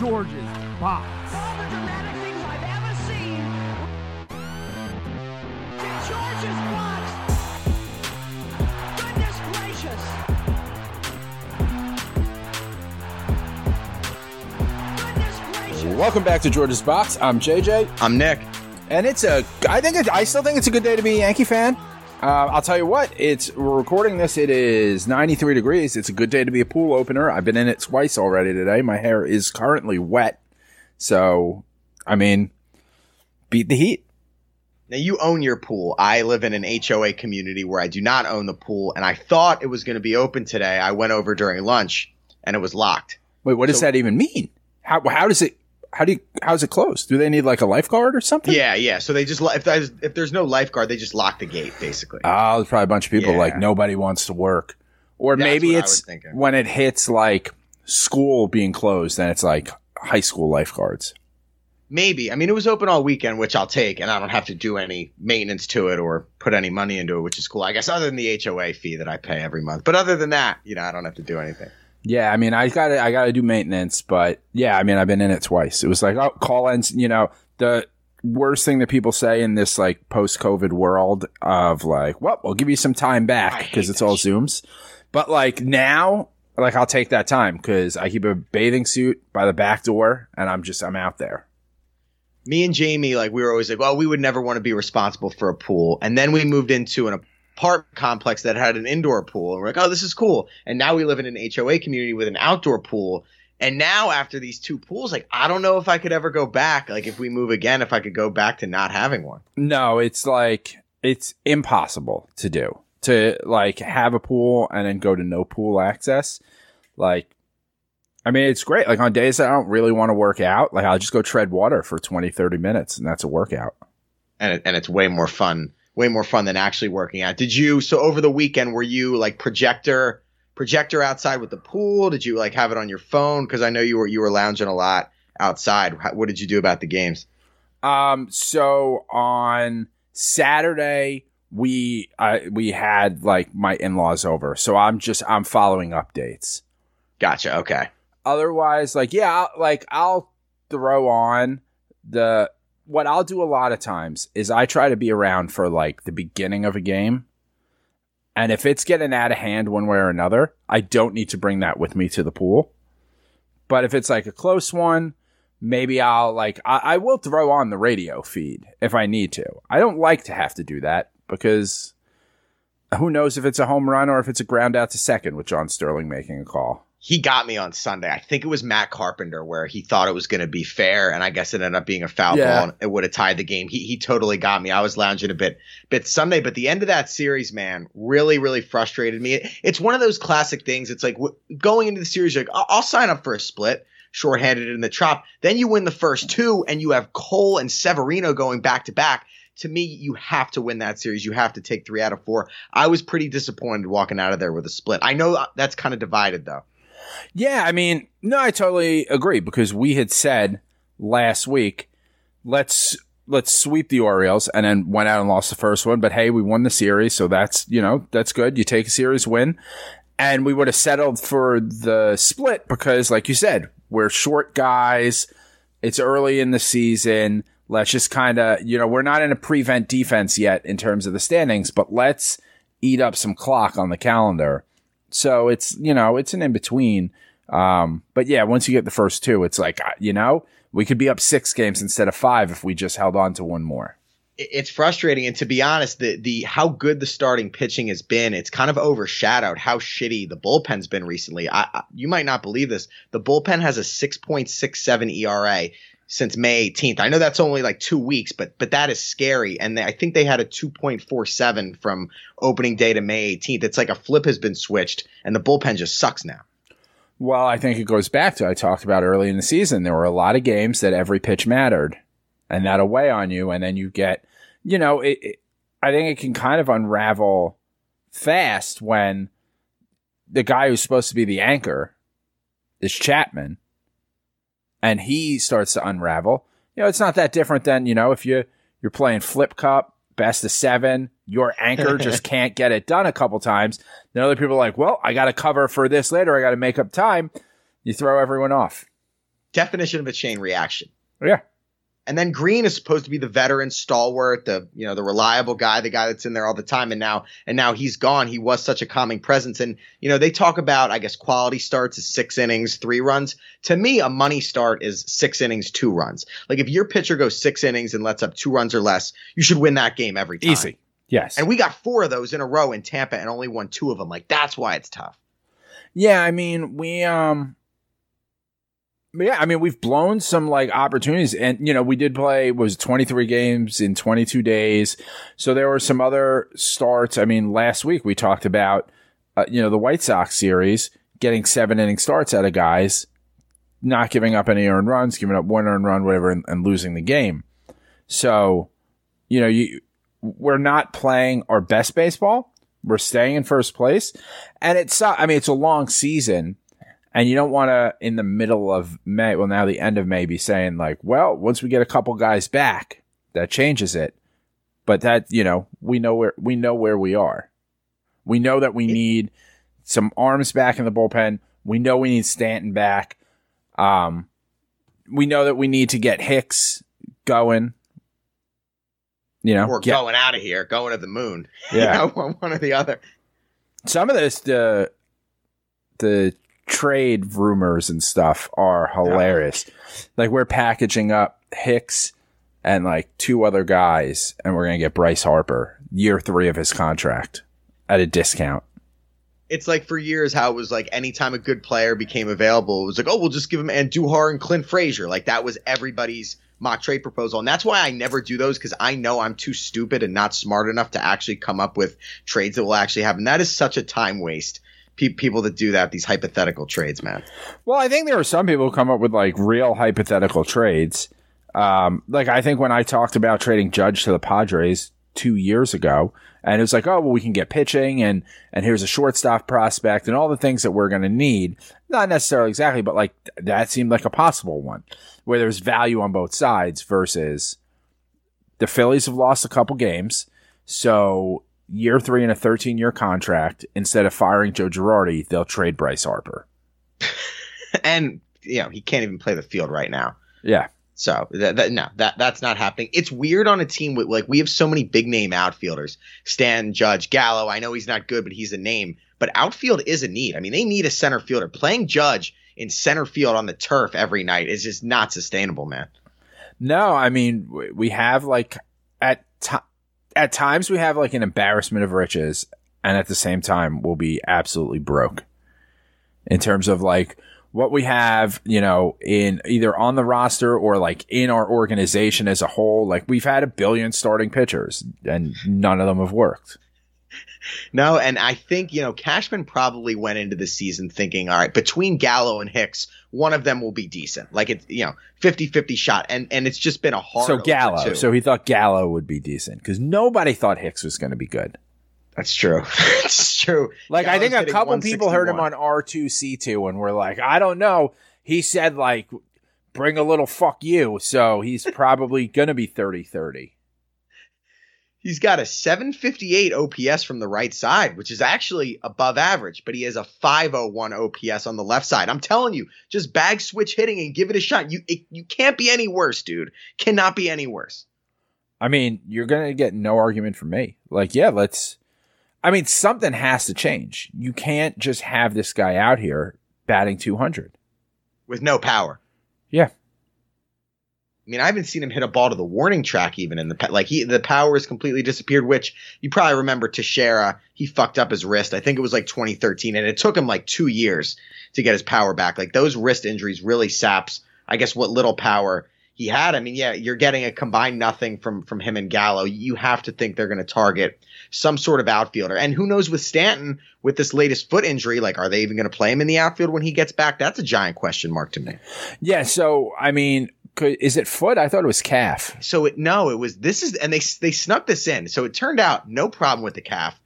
George's Box. All the dramatic things I've ever seen. George's box. Goodness gracious. Goodness gracious. Welcome back to George's Box. I'm JJ, I'm Nick. and it's a. I think it, I still think it's a good day to be a Yankee fan. Uh, I'll tell you what. It's we're recording this. It is 93 degrees. It's a good day to be a pool opener. I've been in it twice already today. My hair is currently wet, so I mean, beat the heat. Now you own your pool. I live in an HOA community where I do not own the pool, and I thought it was going to be open today. I went over during lunch, and it was locked. Wait, what does that even mean? How how does it? How do you? How's it closed? Do they need like a lifeguard or something? Yeah, yeah. So they just if there's, if there's no lifeguard, they just lock the gate basically. Oh, there's probably a bunch of people Yeah. like nobody wants to work, or That's maybe it's when it hits like school being closed, then it's like high school lifeguards. Maybe. I mean, it was open all weekend, which I'll take, and I don't have to do any maintenance to it or put any money into it, which is cool. I guess other than the HOA fee that I pay every month. But other than that, you know, I don't have to do anything. Yeah, I mean, I got to I got to do maintenance, but yeah, I mean, I've been in it twice. It was like, oh, call ins. You know, the worst thing that people say in this like post COVID world of like, well, we'll give you some time back because it's all shit. Zooms. But like now, like I'll take that time because I keep a bathing suit by the back door and I'm just I'm out there. me and Jamie, like we were always like, well, we would never want to be responsible for a pool. And then we moved into an apartment complex that had an indoor pool, and we're like, oh, this is cool. And now we live in an HOA community with an outdoor pool. And now after these two pools, like I don't know if I could ever go back. Like if we move again, if I could go back to not having one. No, it's like it's impossible to do to like have a pool and then go to no pool access. Like, I mean, it's great. Like on days that I don't really want to work out, like I'll just go tread water for 20, 30 minutes and that's a workout. and it, and it's way more fun, way more fun than actually working out. Did you? So over the weekend, were you like projector, projector outside with the pool? Did you like have it on your phone? Because I know you were you were lounging a lot outside. How, what did you do about the games? Um, so on Saturday, we, uh, we had like my in-laws over. So I'm just, I'm following updates. Gotcha. Okay. otherwise like yeah I'll, like i'll throw on the what i'll do a lot of times is i try to be around for like the beginning of a game. And if it's getting out of hand one way or another i don't need to bring that with me to the pool. But if it's like a close one maybe i'll like i, I will throw on the radio feed if i need to. I don't like to have to do that because who knows if it's a home run or if it's a ground out to second with john sterling making a call He got me on Sunday. I think it was Matt Carpenter where he thought it was going to be fair, and I guess it ended up being a foul Yeah. ball, and it would have tied the game. He he totally got me. I was lounging a bit bit Sunday, but the end of that series, man, really really frustrated me. It- it's one of those classic things. It's like w- going into the series, you're like I'll, I'll sign up for a split. Shorthanded in the trop. Then you win the first two, and you have Cole and Severino going back to back. To me, you have to win that series. You have to take three out of four. I was pretty disappointed walking out of there with a split. I know uh, that's kind of divided though. Yeah, I mean, no, I totally agree because we had said last week, let's let's sweep the Orioles and then went out and lost the first one. But hey, we won the series. So that's, you know, that's good. You take a series win and we would have settled for the split because like you said, we're short guys. It's early in the season. Let's just kind of, you know, we're not in a prevent defense yet in terms of the standings, but let's eat up some clock on the calendar. So it's, you know, it's an in between. Um, but yeah, once you get the first two, it's like, uh, you know, we could be up six games instead of five if we just held on to one more. It's frustrating, and to be honest, the the how good the starting pitching has been, it's kind of overshadowed how shitty the bullpen's been recently. I, I you might not believe this, the bullpen has a 6.67 ERA since May 18th. I know that's only like two weeks, but but that is scary. And they, I think they had a 2.47 from opening day to May 18th. It's like a flip has been switched, and the bullpen just sucks now. Well, I think it goes back to I talked about early in the season. There were a lot of games that every pitch mattered, and that'll weigh on you. And then you get, you know, it, it, I think it can kind of unravel fast when the guy who's supposed to be the anchor is Chapman, and he starts to unravel. You know, it's not that different than you know if you you're playing flip cup, best of seven, your anchor just can't get it done a couple times. Then other people are like, well, I got to cover for this later. I got to make up time. You throw everyone off. Definition of a chain reaction. Yeah. And then Green is supposed to be the veteran stalwart, the you know the reliable guy, the guy that's in there all the time. And now and now he's gone. He was such a calming presence. And you know they talk about I guess quality starts is six innings, three runs. To me, a money start is six innings, two runs. Like if your pitcher goes six innings and lets up two runs or less, you should win that game every time. Easy. Yes. And we got four of those in a row in Tampa and only won two of them. Like that's why it's tough. Yeah, I mean, we um yeah, I mean, we've blown some like opportunities and you know, we did play was 23 games in 22 days. So there were some other starts. I mean, last week we talked about uh, you know, the White Sox series getting seven inning starts out of guys, not giving up any earned runs, giving up one earned run, whatever, and, and losing the game. So, you know, you we're not playing our best baseball. We're staying in first place. And it's, I mean, it's a long season and you don't want to in the middle of May, well, now the end of May be saying like, well, once we get a couple guys back, that changes it. But that, you know, we know where, we know where we are. We know that we need some arms back in the bullpen. We know we need Stanton back. Um, we know that we need to get Hicks going. You know, We're going out of here, going to the moon. Yeah. you know, one one or the other. some of this the the trade rumors and stuff are hilarious. Like we're packaging up Hicks and like two other guys, and we're gonna get Bryce Harper year three of his contract at a discount. it's like for years how it was like anytime a good player became available, it was like, oh, we'll just give him Andujar and Clint Frazier. Like that was everybody's mock trade proposal. And that's why I never do those because I know I'm too stupid and not smart enough to actually come up with trades that will actually happen. That is such a time waste. Pe- people that do that, these hypothetical trades, man. Well, I think there are some people who come up with like real hypothetical trades. Um, like I think when I talked about trading Judge to the Padres two years ago, and it was like, oh, well, we can get pitching and and here's a shortstop prospect and all the things that we're going to need. Not necessarily exactly, but like th- that seemed like a possible one where there's value on both sides versus the Phillies have lost a couple games, so year three in a 13 year contract, instead of firing Joe Girardi, they'll trade Bryce Harper. and you know he can't even play the field right now. Yeah. So that, that no, that that's not happening. It's weird on a team with like we have so many big name outfielders. Stan, Judge, Gallo. I know he's not good, but he's a name. But outfield is a need. I mean, they need a center fielder. Playing Judge in center field on the turf every night is just not sustainable, man. No, I mean we have like at ti at times we have like an embarrassment of riches, and at the same time we'll be absolutely broke in terms of like what we have, you know, in either on the roster or like in our organization as a whole. Like we've had a billion starting pitchers, and none of them have worked. No, and I think, you know, Cashman probably went into the season thinking, all right, between Gallo and Hicks, one of them will be decent. Like it's, you know, 50-50 shot. And and it's just been a hard so Gallo, so he thought Gallo would be decent because nobody thought Hicks was going to be good. That's true. That's true. Like I think a couple people heard him on R two C two and were like, I don't know. He said like bring a little fuck you. So he's probably going to be 30 30. He's got a 758 OPS from the right side, which is actually above average, but he has a 501 OPS on the left side. I'm telling you, just bag switch hitting and give it a shot. You it, you can't be any worse, dude. Cannot be any worse. I mean, you're going to get no argument from me. Like, yeah, let's. I mean, something has to change. You can't just have this guy out here batting 200 with no power. Yeah. I mean, I haven't seen him hit a ball to the warning track even in the like he the power has completely disappeared. Which you probably remember Teixeira, he fucked up his wrist. I think it was like 2013, and it took him like two years to get his power back. Like those wrist injuries really saps, I guess, what little power he had. I mean, yeah, you're getting a combined nothing from from him and Gallo. You have to think they're going to target some sort of outfielder. And who knows with Stanton with this latest foot injury, like are they even going to play him in the outfield when he gets back? That's a giant question mark to me. Yeah. So I mean, is it foot? I thought it was calf. So it no, it was this is and they they snuck this in. So it turned out no problem with the calf.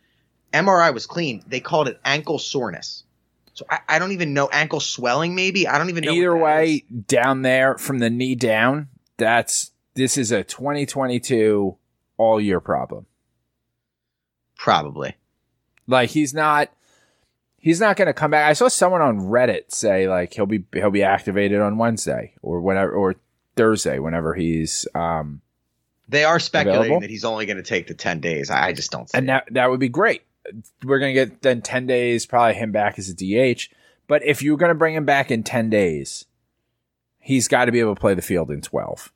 MRI was clean. They called it ankle soreness. So I, I don't even know ankle swelling. Maybe I don't even know. Either way, is. down there from the knee down, that's this is a 2022 all year problem. Probably. Like he's not he's not going to come back. I saw someone on Reddit say like he'll be he'll be activated on Wednesday or whatever or Thursday whenever he's um they are speculating available. that he's only going to take the 10 days. I just don't And that that would be great. We're going to get then 10 days probably him back as a DH, but if you're going to bring him back in 10 days, he's got to be able to play the field in 12.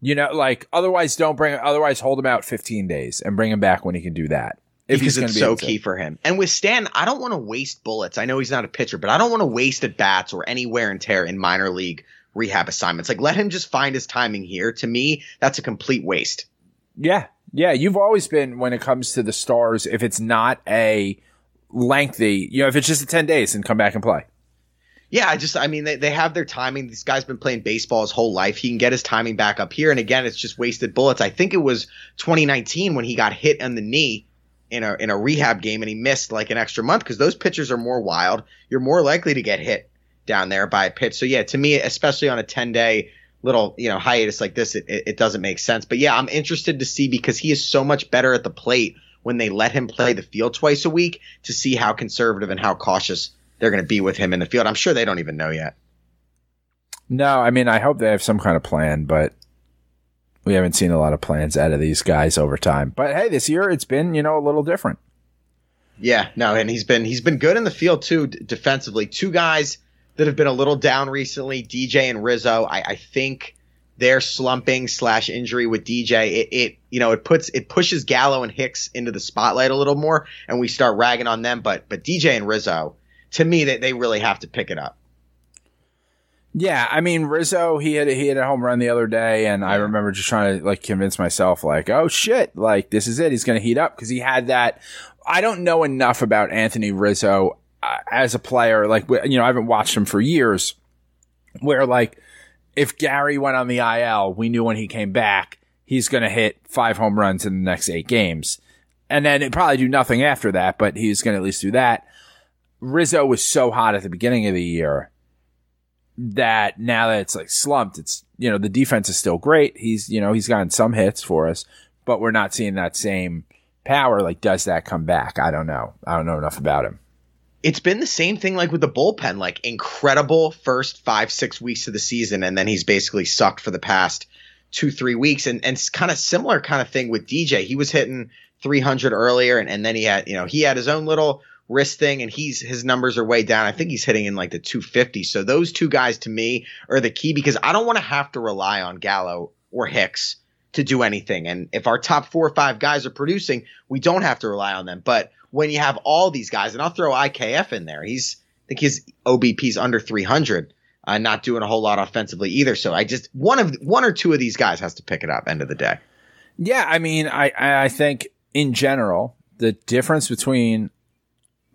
You know, like otherwise don't bring otherwise hold him out 15 days and bring him back when he can do that. If because it's be so key for him. And with Stan, I don't want to waste bullets. I know he's not a pitcher, but I don't want to waste at bats or any wear and tear in minor league rehab assignments. Like let him just find his timing here. To me, that's a complete waste. Yeah. Yeah. You've always been when it comes to the stars, if it's not a lengthy, you know, if it's just a 10 days and come back and play. Yeah, I just, I mean, they, they have their timing. This guy's been playing baseball his whole life. He can get his timing back up here. And again, it's just wasted bullets. I think it was 2019 when he got hit on the knee in a, in a rehab game and he missed like an extra month because those pitchers are more wild. You're more likely to get hit down there by a pitch. So yeah, to me, especially on a 10 day little, you know, hiatus like this, it, it, doesn't make sense. But yeah, I'm interested to see because he is so much better at the plate when they let him play the field twice a week to see how conservative and how cautious they're going to be with him in the field. I'm sure they don't even know yet. No, I mean, I hope they have some kind of plan, but we haven't seen a lot of plans out of these guys over time. But hey, this year it's been, you know, a little different. Yeah, no, and he's been he's been good in the field too d- defensively. Two guys that have been a little down recently, DJ and Rizzo. I, I think their slumping slash injury with DJ, it, it you know it puts it pushes Gallo and Hicks into the spotlight a little more, and we start ragging on them. But but DJ and Rizzo, to me, they, they really have to pick it up. Yeah, I mean Rizzo, he had he had a home run the other day, and I remember just trying to like convince myself, like, oh shit, like this is it. He's going to heat up because he had that. I don't know enough about Anthony Rizzo Uh, as a player. Like, you know, I haven't watched him for years. Where like, if Gary went on the IL, we knew when he came back, he's going to hit five home runs in the next eight games, and then it probably do nothing after that. But he's going to at least do that. Rizzo was so hot at the beginning of the year that now that it's like slumped, it's, you know, the defense is still great. He's, you know, he's gotten some hits for us, but we're not seeing that same power. Like, does that come back? I don't know. I don't know enough about him. It's been the same thing like with the bullpen, like incredible first five, six weeks of the season, and then he's basically sucked for the past two, three weeks. And and kind of similar kind of thing with DJ. He was hitting 300 earlier, and, and then he had, you know, he had his own little wrist thing and he's his numbers are way down. I think he's hitting in like the 250. So those two guys to me are the key because I don't want to have to rely on Gallo or Hicks to do anything. And if our top four or five guys are producing, we don't have to rely on them. But when you have all these guys, and I'll throw IKF in there, he's I think his OBP's under 300. Uh, not doing a whole lot offensively either. So I just one of one or two of these guys has to pick it up. End of the day. Yeah, I mean, I I think in general the difference between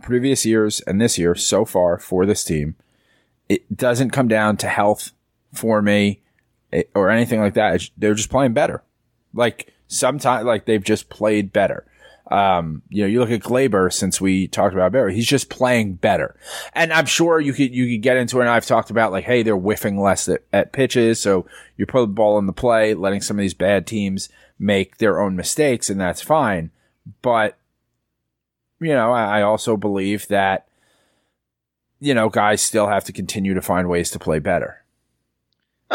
previous years and this year so far for this team, it doesn't come down to health for me eh, or anything like that. They're just playing better. Like sometimes, like they've just played better. Um, you know, you look at Gleyber since we talked about Barry, he's just playing better. And I'm sure you could, you could get into it. And I've talked about like, hey, they're whiffing less at, at pitches. So you put the ball in the play, letting some of these bad teams make their own mistakes, and that's fine. But, you know, I, I also believe that, you know, guys still have to continue to find ways to play better.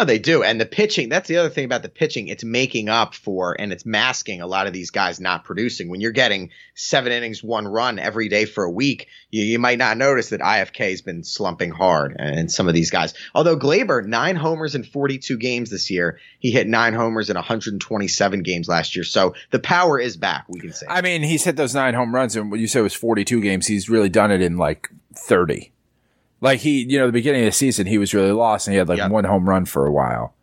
Oh, they do. And the pitching, that's the other thing about the pitching. It's making up for and it's masking a lot of these guys not producing. When you're getting seven innings, one run every day for a week, you, you might not notice that IKF has been slumping hard and some of these guys. Although Gleyber, nine homers in 42 games this year. He hit nine homers in 127 games last year. So the power is back, we can say. I mean, he's hit those nine home runs, and what you said was 42 games. He's really done it in like 30. Like he, you know, the beginning of the season, he was really lost and he had like Yep. one home run for a while.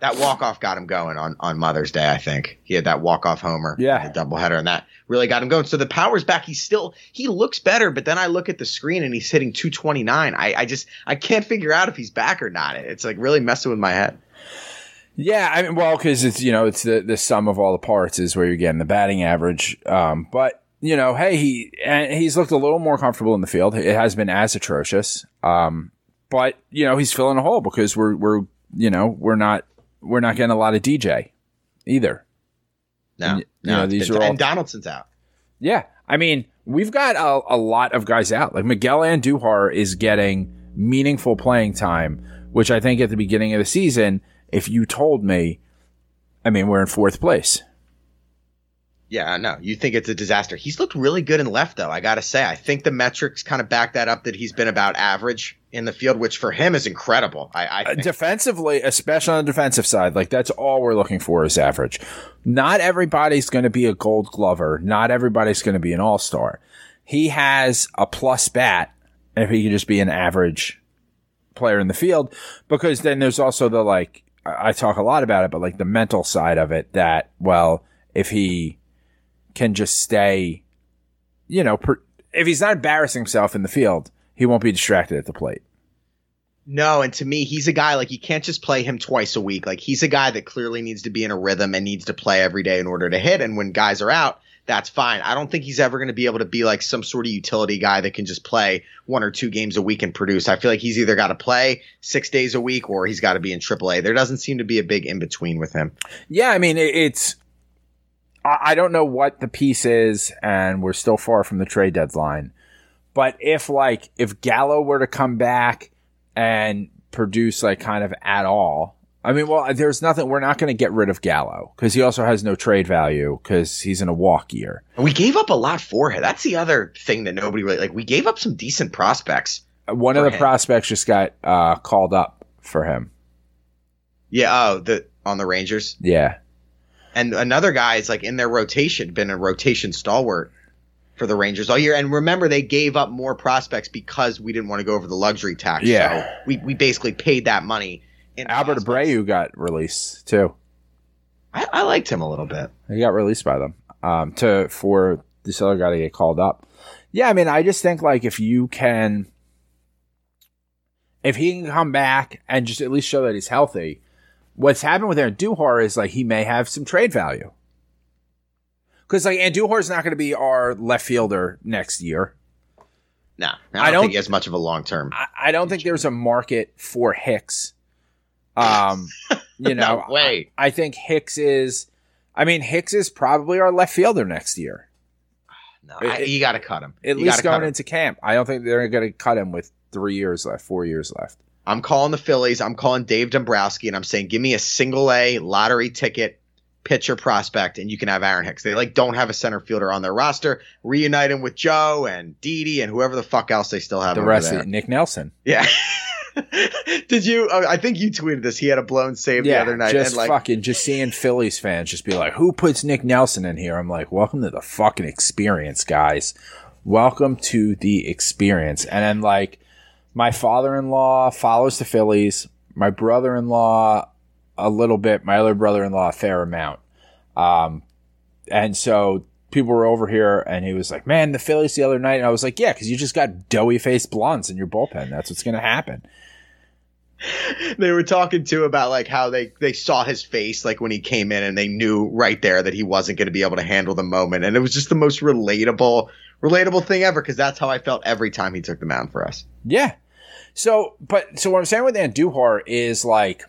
that walk off got him going on, on Mother's Day, I think. He had that walk off homer, Yeah. the doubleheader, and that really got him going. So the power's back. He's still he looks better, but then I look at the screen and he's hitting 229. I, I just I can't figure out if he's back or not. It's like really messing with my head. Yeah, I mean, well, because it's you know it's the the sum of all the parts is where you're getting the batting average. Um, but you know, hey, he and he's looked a little more comfortable in the field. It has been as atrocious. Um, but you know, he's filling a hole because we're we're you know we're not we're not getting a lot of DJ either. No, And, you no, know, these are all- and Donaldson's out. Yeah, I mean, we've got a, a lot of guys out. Like Miguel Andujar is getting meaningful playing time, which I think at the beginning of the season, if you told me, I mean, we're in fourth place. Yeah, no, you think it's a disaster. He's looked really good in left, though. I got to say, I think the metrics kind of back that up that he's been about average in the field, which for him is incredible. I, I Uh, defensively, especially on the defensive side, like that's all we're looking for is average. Not everybody's going to be a gold glover. Not everybody's going to be an all star. He has a plus bat if he could just be an average player in the field, because then there's also the like, I talk a lot about it, but like the mental side of it that, well, if he can just stay, you know, per, if he's not embarrassing himself in the field, he won't be distracted at the plate. No, and to me, he's a guy like you can't just play him twice a week. Like he's a guy that clearly needs to be in a rhythm and needs to play every day in order to hit. And when guys are out, that's fine. I don't think he's ever going to be able to be like some sort of utility guy that can just play one or two games a week and produce. I feel like he's either got to play six days a week or he's got to be in AAA. There doesn't seem to be a big in between with him. Yeah, I mean, it's. I don't know what the piece is, and we're still far from the trade deadline. But if like if Gallo were to come back and produce like kind of at all, I mean, well, there's nothing. We're not going to get rid of Gallo because he also has no trade value because he's in a walk year. We gave up a lot for him. That's the other thing that nobody really like. We gave up some decent prospects. One of the him. prospects just got uh, called up for him. Yeah. Oh, the on the Rangers. Yeah, And another guy is like in their rotation, been a rotation stalwart for the Rangers all year. And remember, they gave up more prospects because we didn't want to go over the luxury tax. Yeah. So we, we basically paid that money. In Albert prospects. Abreu got released too. I, I liked him a little bit. He got released by them um, to for this other guy to get called up. Yeah, I mean, I just think like if you can, if he can come back and just at least show that he's healthy, what's happened with Andujar is like he may have some trade value. Because like Andujar is not going to be our left fielder next year. No, I I don't, don't- think he has much of a long term. I, I don't think there's a market for Hicks. Um, you know, No way. I, I think Hicks is. I mean, Hicks is probably our left fielder next year. No, I, you got to cut him. at You least going into camp. I don't think they're going to cut him with three years left, four years left. I'm calling the Phillies. I'm calling Dave Dombrowski, and I'm saying, give me a single A lottery ticket pitcher prospect, and you can have Aaron Hicks. They like don't have a center fielder on their roster. Reunite him with Joe and Didi and whoever the fuck else they still have. The rest there. of Nick Nelson. yeah. Did you? uh, I think you tweeted this. He had a blown save the other night, just and like, fucking just seeing Phillies fans just be like, "Who puts Nick Nelson in here?" I'm like, "Welcome to the fucking experience, guys. Welcome to the experience." And then like, my father-in-law follows the Phillies. My brother-in-law a little bit. My other brother-in-law a fair amount. Um, and so people were over here, and he was like, "Man, the Phillies the other night," and I was like, "Yeah, because you just got doughy faced blondes in your bullpen. That's what's gonna happen." they were talking too about like how they they saw his face like when he came in and they knew right there that he wasn't going to be able to handle the moment and it was just the most relatable relatable thing ever because that's how I felt every time he took the mound for us. Yeah. So, but so what I'm saying with Andujar is like,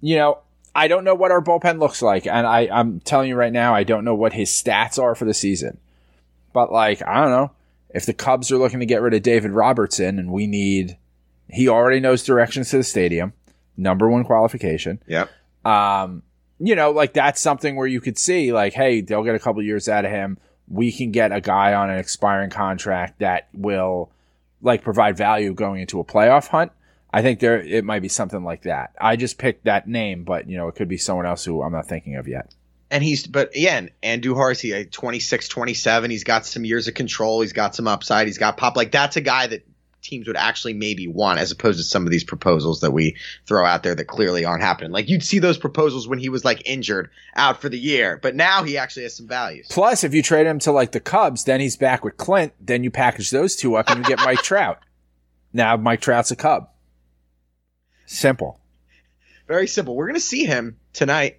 you know, I don't know what our bullpen looks like, and I I'm telling you right now, I don't know what his stats are for the season. But like, I don't know if the Cubs are looking to get rid of David Robertson, and we need, he already knows directions to the stadium, number one qualification. Yep. Um, you know, like that's something where you could see, like, hey, they'll get a couple years out of him. We can get a guy on an expiring contract that will like provide value going into a playoff hunt. I think there it might be something like that. I just picked that name, but you know, it could be someone else who I'm not thinking of yet. And he's, but again, he like 26, 27. He's got some years of control. He's got some upside. He's got pop. Like that's a guy that teams would actually maybe want as opposed to some of these proposals that we throw out there that clearly aren't happening. Like you'd see those proposals when he was like injured out for the year, but now he actually has some values. Plus, if you trade him to like the Cubs, then he's back with Clint. Then you package those two up and you get Mike Trout. Now Mike Trout's a Cub. Simple. Very simple. We're going to see him tonight.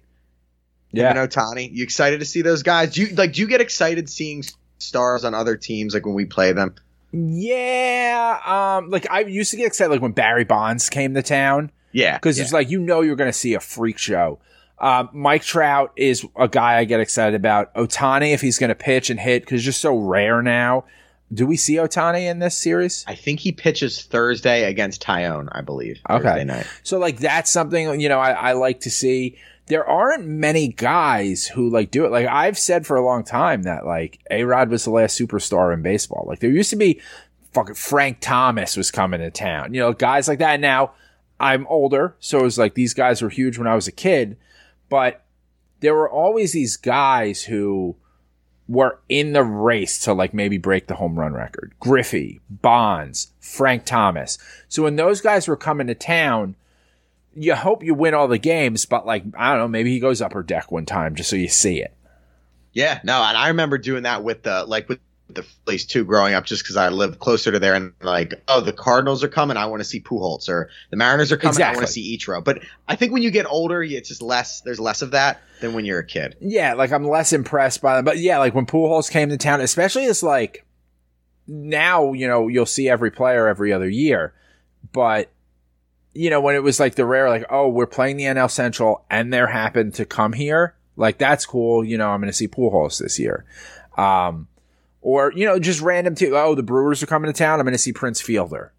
Yeah. Him and Ohtani. You excited to see those guys? Do you like? Do you get excited seeing stars on other teams like when we play them? Yeah. Um, like I used to get excited like when Barry Bonds came to town. Yeah, because yeah. it's like you know you're going to see a freak show. Um, Mike Trout is a guy I get excited about. Ohtani, if he's going to pitch and hit, because it's just so rare now. Do we see Ohtani in this series? I think he pitches Thursday against Taillon, I believe. Okay. So like that's something you know I, I like to see. There aren't many guys who like do it. Like I've said for a long time that like A Rod was the last superstar in baseball. Like there used to be fucking Frank Thomas was coming to town. You know, guys like that. Now I'm older, so it was like these guys were huge when I was a kid, but there were always these guys who were in the race to like maybe break the home run record. Griffey, Bonds, Frank Thomas. So when those guys were coming to town, you hope you win all the games, but like, I don't know, maybe he goes upper deck one time just so you see it. Yeah, no, and I remember doing that with the like with the Phillies too growing up just because I lived closer to there and like, oh, the Cardinals are coming, I want to see Pujols, or the Mariners are coming, I want to see Ichiro. But I think when you get older, it's just less. There's less of that than when you're a kid. Yeah, like I'm less impressed by them. But yeah, like when Pujols came to town, especially as like now, you know, you'll see every player every other year. But you know, when it was like the rare, like, oh, we're playing the NL Central and there happened to come here, like that's cool. You know, I'm going to see Pujols this year. Um, or, you know, just random too. Oh, the Brewers are coming to town. I'm going to see Prince Fielder.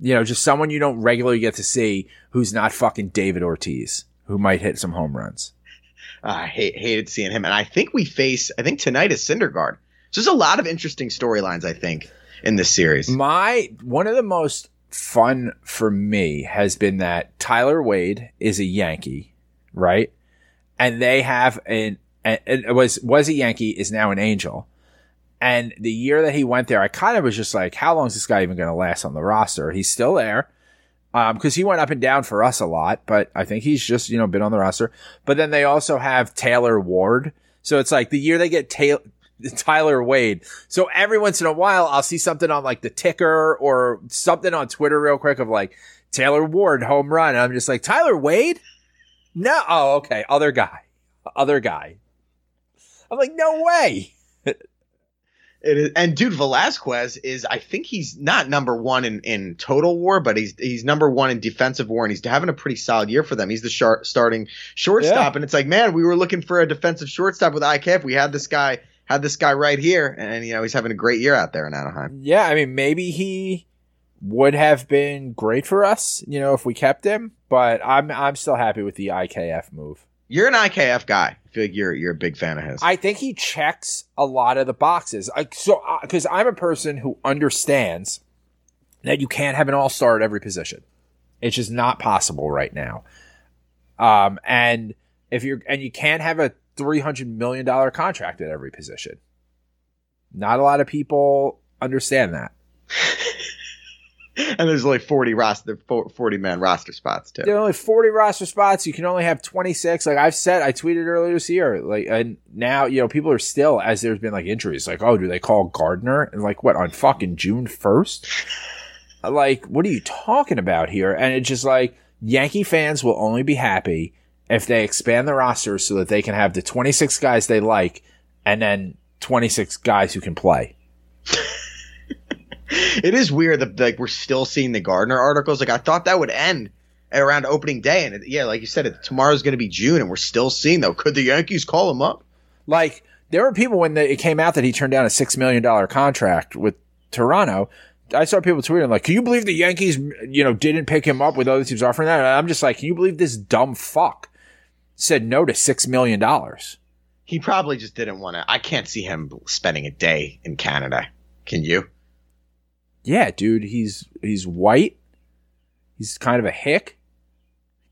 You know, just someone you don't regularly get to see who's not fucking David Ortiz, who might hit some home runs. Uh, I hate, hated seeing him, and I think we face. I think tonight is Syndergaard. So there's a lot of interesting storylines. I think in this series. My one of the most fun for me has been that Tyler Wade is a Yankee, right? And they have an, and it was was a Yankee is now an Angel. And the year that he went there, I kind of was just like, how long is this guy even going to last on the roster? He's still there. Um, cause he went up and down for us a lot, but I think he's just, you know, been on the roster. But then they also have Taylor Ward. So it's like the year they get Taylor, Tyler Wade. So every once in a while, I'll see something on like the ticker or something on Twitter real quick of like Taylor Ward home run. And I'm just like, Tyler Wade? No. Oh, okay. Other guy. Other guy. I'm like, no way. It is, and dude, Velazquez is. I think he's not number one in, in total WAR, but he's he's number one in defensive WAR, and he's having a pretty solid year for them. He's the short, starting shortstop, Yeah. and it's like, man, we were looking for a defensive shortstop with IKF. We had this guy, had this guy right here, and you know he's having a great year out there in Anaheim. Yeah. I mean, maybe he would have been great for us, you know, if we kept him, but I'm, I'm still happy with the IKF move. You're an IKF guy. I feel like you're you're a big fan of his. I think he checks a lot of the boxes. I, so, because I'm a person who understands that you can't have an all star at every position. It's just not possible right now. Um, and if you're, and you can't have a three hundred million dollar contract at every position. Not a lot of people understand that. and there's only 40 roster 40 man roster spots too. There are only 40 roster spots. You can only have 26. Like I've said, I tweeted earlier this year, like, and now, you know, people are still, as there's been like injuries, like, oh, do they call Gardner? And like, what, on fucking June 1st? like, what are you talking about here? And it's just like, Yankee fans will only be happy if they expand the roster so that they can have the 26 guys they like and then 26 guys who can play. It is weird that like we're still seeing the Gardner articles. Like I thought that would end around opening day, and it, yeah, like you said, it, tomorrow's going to be June, and we're still seeing though. Could the Yankees call him up? Like, there were people when the, it came out that he turned down a $6 million contract with Toronto. I saw people tweeting like, "Can you believe the Yankees, you know, didn't pick him up with other teams offering that?" And I'm just like, "Can you believe this dumb fuck said no to six million dollars?" He probably just didn't want to. I can't see him spending a day in Canada. Can you? Yeah, dude, he's he's white. He's kind of a hick.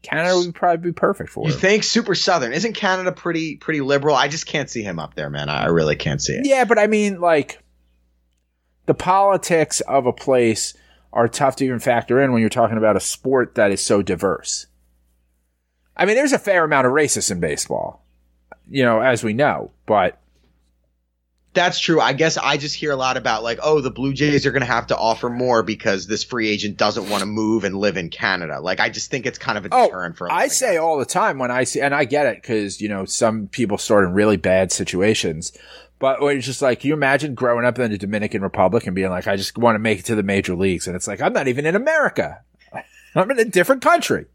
Canada would probably be perfect for You him. think super southern? Isn't Canada pretty pretty liberal? I just can't see him up there, man. I I really can't see it. Yeah, but I mean, like, the politics of a place are tough to even factor in when you're talking about a sport that is so diverse. I mean, there's a fair amount of racists in baseball, you know, as we know, but That's true. I guess I just hear a lot about like, oh, the Blue Jays are going to have to offer more because this free agent doesn't want to move and live in Canada. Like, I just think it's kind of a Oh, for. a lot I say all the time when I see, and I get it because you know some people start in really bad situations. But it's just like, you imagine growing up in the Dominican Republic and being like, I just want to make it to the major leagues, and it's like I'm not even in America. I'm in a different country.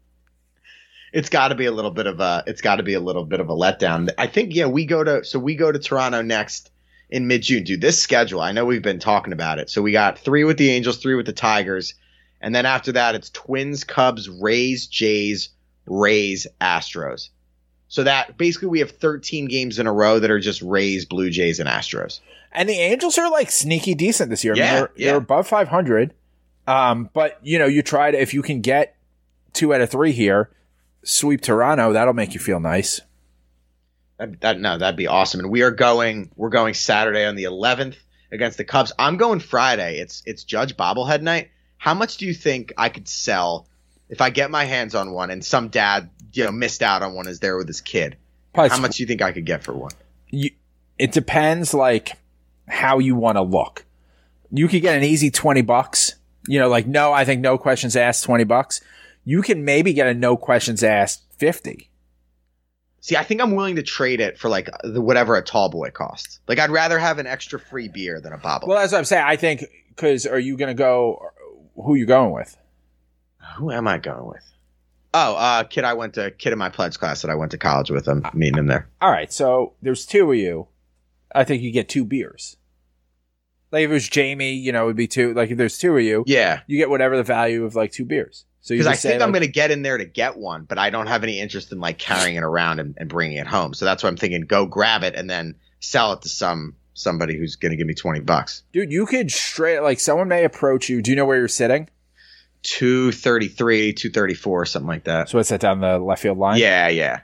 It's got to be a little bit of a it's got to be a little bit of a letdown. I think yeah, we go to so we go to Toronto next in mid June. Dude, this schedule, I know we've been talking about it. So we got 3 with the Angels, 3 with the Tigers, and then after that it's Twins, Cubs, Rays, Jays, Rays, Astros. So that basically we have 13 games in a row that are just Rays, Blue Jays and Astros. And the Angels are like sneaky decent this year. I mean, Yeah, they're, yeah. they're above 500. Um, but you know, you try to, if you can get two out of three here, sweep Toronto, that'll make you feel nice. That, that no, that'd be awesome. And we are going. We're going Saturday on the 11th against the Cubs. I'm going Friday. It's it's Judge bobblehead night. How much do you think I could sell if I get my hands on one and some dad you know missed out on one is there with his kid? Probably How much do you think I could get for one? you, it depends like how you want to look. You could get an easy 20 bucks. You know, like, no, I think no questions asked 20 bucks. You can maybe get a no questions asked 50. See, I think I'm willing to trade it for like the, whatever a tall boy costs. Like I'd rather have an extra free beer than a bobble. Well, that's what I'm saying. I think, cause are you going to go, who you going with? Who am I going with? Oh, uh, kid I went to kid in my pledge class that I went to college with. I'm meeting him there. All right. So there's two of you. I think you get two beers. Like if it was Jamie, you know, it would be two. Like if there's two of you, Yeah. you get whatever the value of like two beers. So Because I think I'm like- going to get in there to get one, but I don't have any interest in like carrying it around and, and bringing it home. So that's why I'm thinking go grab it and then sell it to some somebody who's going to give me 20 bucks. dude, you could straight like someone may approach you. Do you know where you're sitting? 233, 234, something like that. So what's that down the left field line? Yeah, yeah.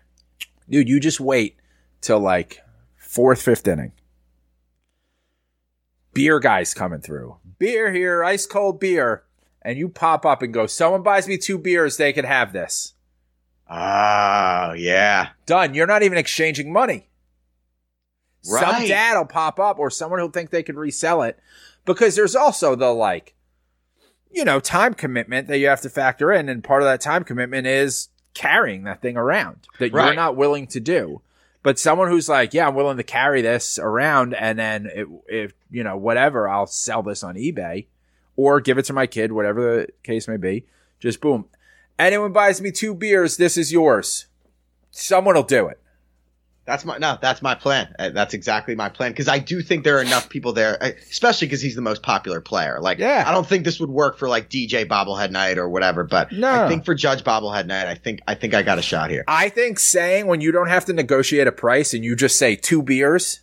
dude, you just wait till like fourth, fifth inning. Beer guys coming through. Beer here, ice cold beer. And you pop up and go, someone buys me two beers, they can have this. Oh, yeah. Done. You're not even exchanging money. Some dad will pop up or someone who'll think they can resell it because there's also the like, you know, time commitment that you have to factor in. And part of that time commitment is carrying that thing around that you're not willing to do. But someone who's like, yeah, I'm willing to carry this around and then it, if, you know, whatever, I'll sell this on eBay or give it to my kid, whatever the case may be. Just boom. Anyone buys me two beers, this is yours. Someone will do it. That's my no. That's my plan. Uh, That's exactly my plan because I do think there are enough people there, uh, especially because he's the most popular player. Like, Yeah. I don't think this would work for like DJ Bobblehead Night or whatever, but No. I think for Judge Bobblehead Night, I think I think I got a shot here. I think saying when you don't have to negotiate a price and you just say two beers,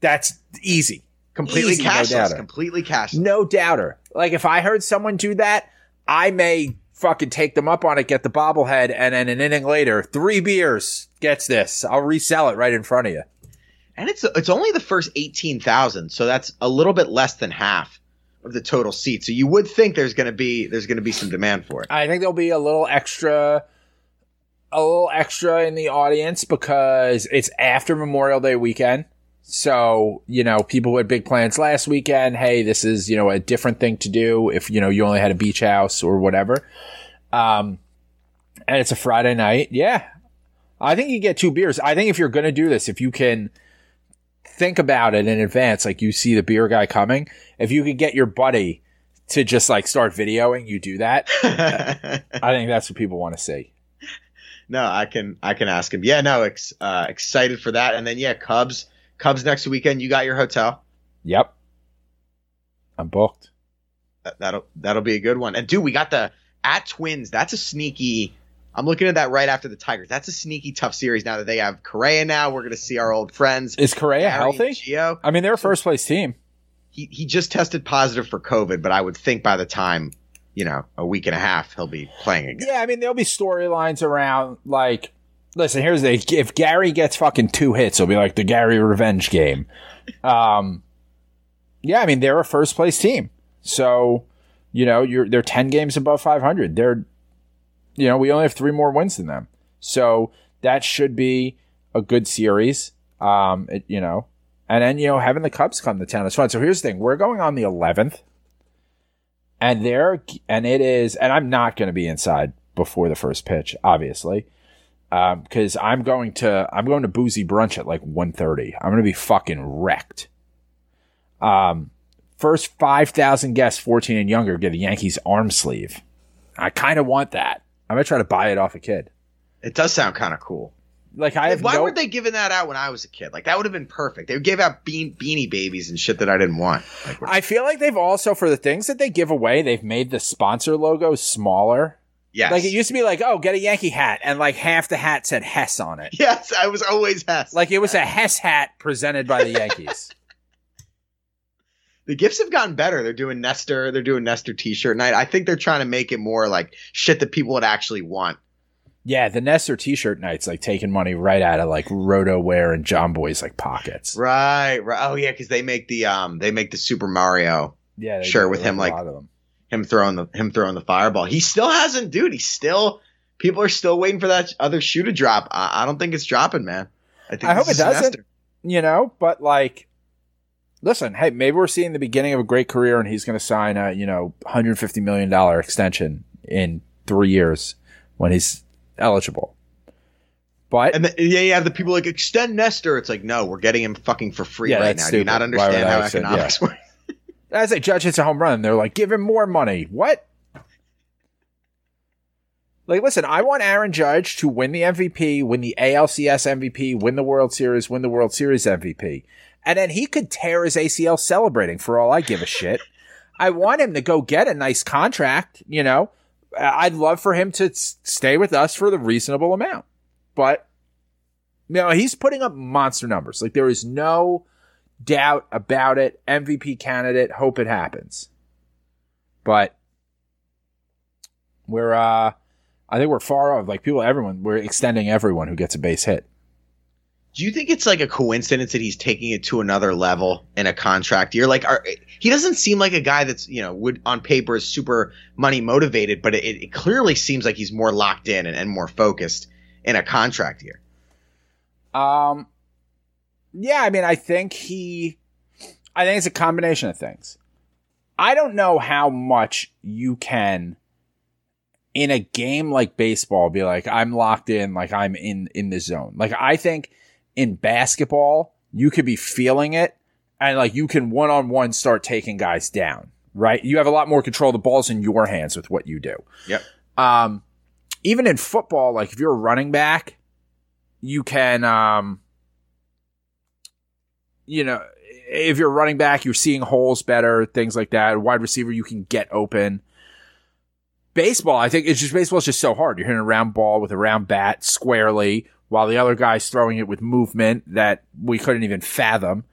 that's easy. Completely Easy, no cashless. doubter. completely cashless. No doubter. Like if I heard someone do that, I may fucking take them up on it, get the bobblehead, and then an inning later, three beers gets this. I'll resell it right in front of you. and it's it's only the first eighteen thousand, so that's a little bit less than half of the total seats. So you would think there's gonna be there's gonna be some demand for it. I think there'll be a little extra, a little extra in the audience because it's after Memorial Day weekend. So, you know, people who had big plans last weekend, hey, this is, you know, a different thing to do if, you know, you only had a beach house or whatever. Um, and it's a Friday night. Yeah. I think you get two beers. I think if you're going to do this, if you can think about it in advance, like you see the beer guy coming, if you could get your buddy to just like start videoing, you do that. I think that's what people want to see. no, I can I can ask him. Yeah, no, ex, uh, excited for that. And then yeah, Cubs Cubs next weekend. You got your hotel. Yep. I'm booked. That, that'll that'll be a good one. And dude, we got the at Twins. That's a sneaky. I'm looking at that right after the Tigers. That's a sneaky tough series. Now that they have Correa, now we're gonna see our old friends. Is Correa healthy? Gio. I mean, they're a first place team. He he just tested positive for COVID, but I would think by the time you know a week and a half he'll be playing again. Yeah, I mean, there'll be storylines around like, listen, here's the if Gary gets fucking two hits, it'll be like the Gary revenge game. Um, yeah, I mean, they're a first place team, so you know, you're they're ten games above 500. They're, you know, we only have three more wins than them, so that should be a good series. Um, it, you know, and then you know, having the Cubs come to town is fun. So here's the thing: we're going on the 11th and there and it is and i'm not going to be inside before the first pitch obviously because i'm going to i'm going to boozy brunch at like 1.30 i'm going to be fucking wrecked um first 5000 guests 14 and younger get a yankees arm sleeve i kind of want that i'm to try to buy it off a kid It does sound kind of cool. like i have Why no weren't they giving that out when I was a kid? Like that would have been perfect. They gave out bean, beanie babies and shit that I didn't want. Like, i feel like they've also for the things that they give away they've made the sponsor logo smaller yes, like it used to be like oh get a yankee hat and like half the hat said hess on it Yes, I was always Hess. Like it was a Hess hat presented by the Yankees. the gifts have gotten better. They're doing Nestor. They're doing Nestor T-shirt night. I think they're trying to make it more like shit that people would actually want. yeah, the Nestor T-shirt nights like taking money right out of like Roto Wear and John Boy's like pockets. Right. Right. Oh yeah, because they make the um they make the Super Mario Yeah, shirt with him, a like- lot of them. Him throwing the him throwing the fireball. He still hasn't, dude. He's still people are still waiting for that other shoe to drop. I, I don't think it's dropping, man. I think I hope it doesn't. Nestor. you know, but like, listen, hey, maybe we're seeing the beginning of a great career, and he's going to sign a you know 150 million dollar extension in three years when he's eligible. But And then, yeah, you have the people like extend Nestor. It's like, no, we're getting him fucking for free Yeah, right now. Do you stupid. not understand how economics work? As a judge hits a home run, they're like, give him more money. What? Like, listen, I want Aaron Judge to win the MVP, win the ALCS MVP, win the World Series, win the World Series MVP. And then he could tear his ACL celebrating for all I give a shit. I want him to go get a nice contract, you know. I'd love for him to stay with us for the reasonable amount. But, you know, he's putting up monster numbers. Like, there is no doubt about it. MVP candidate. Hope it happens. But we're, uh, I think we're far off. Like people, everyone, we're extending everyone who gets a base hit. Do you think it's like a coincidence that he's taking it to another level in a contract year? Like, are, he doesn't seem like a guy that's you know would on paper is super money motivated, but it, it clearly seems like he's more locked in and, and more focused in a contract year. Um, yeah, I mean, I think he, I think it's a combination of things. I don't know how much you can, in a game like baseball, be like, I'm locked in, like I'm in, in the zone. Like, I think in basketball, you could be feeling it and like you can one on one start taking guys down, right? You have a lot more control. The ball's in your hands with what you do. Yep. Um, even in football, like if you're a running back, you can, um, you know, if you're running back, you're seeing holes better, things like that. Wide receiver, you can get open. Baseball, I think it's just baseball is just so hard. You're hitting a round ball with a round bat squarely, while the other guy's throwing it with movement that we couldn't even fathom.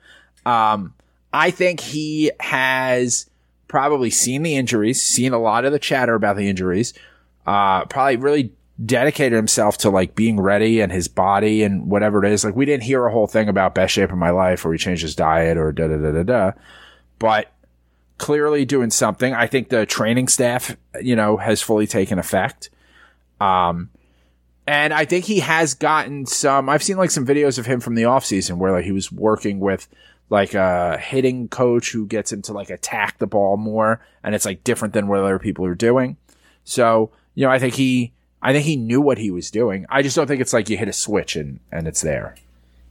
Um, I think he has probably seen the injuries, seen a lot of the chatter about the injuries, uh, probably really dedicated himself to like being ready and his body and whatever it is. Like we didn't hear a whole thing about best shape of my life or he changed his diet or da da da da da, but clearly doing something. I think the training staff, you know, has fully taken effect. Um, And I think he has gotten some, I've seen like some videos of him from the offseason where like he was working with like a hitting coach who gets him to like attack the ball more. And it's like different than what other people are doing. So, you know, I think he, I think he knew what he was doing. I just don't think it's like you hit a switch and, and it's there.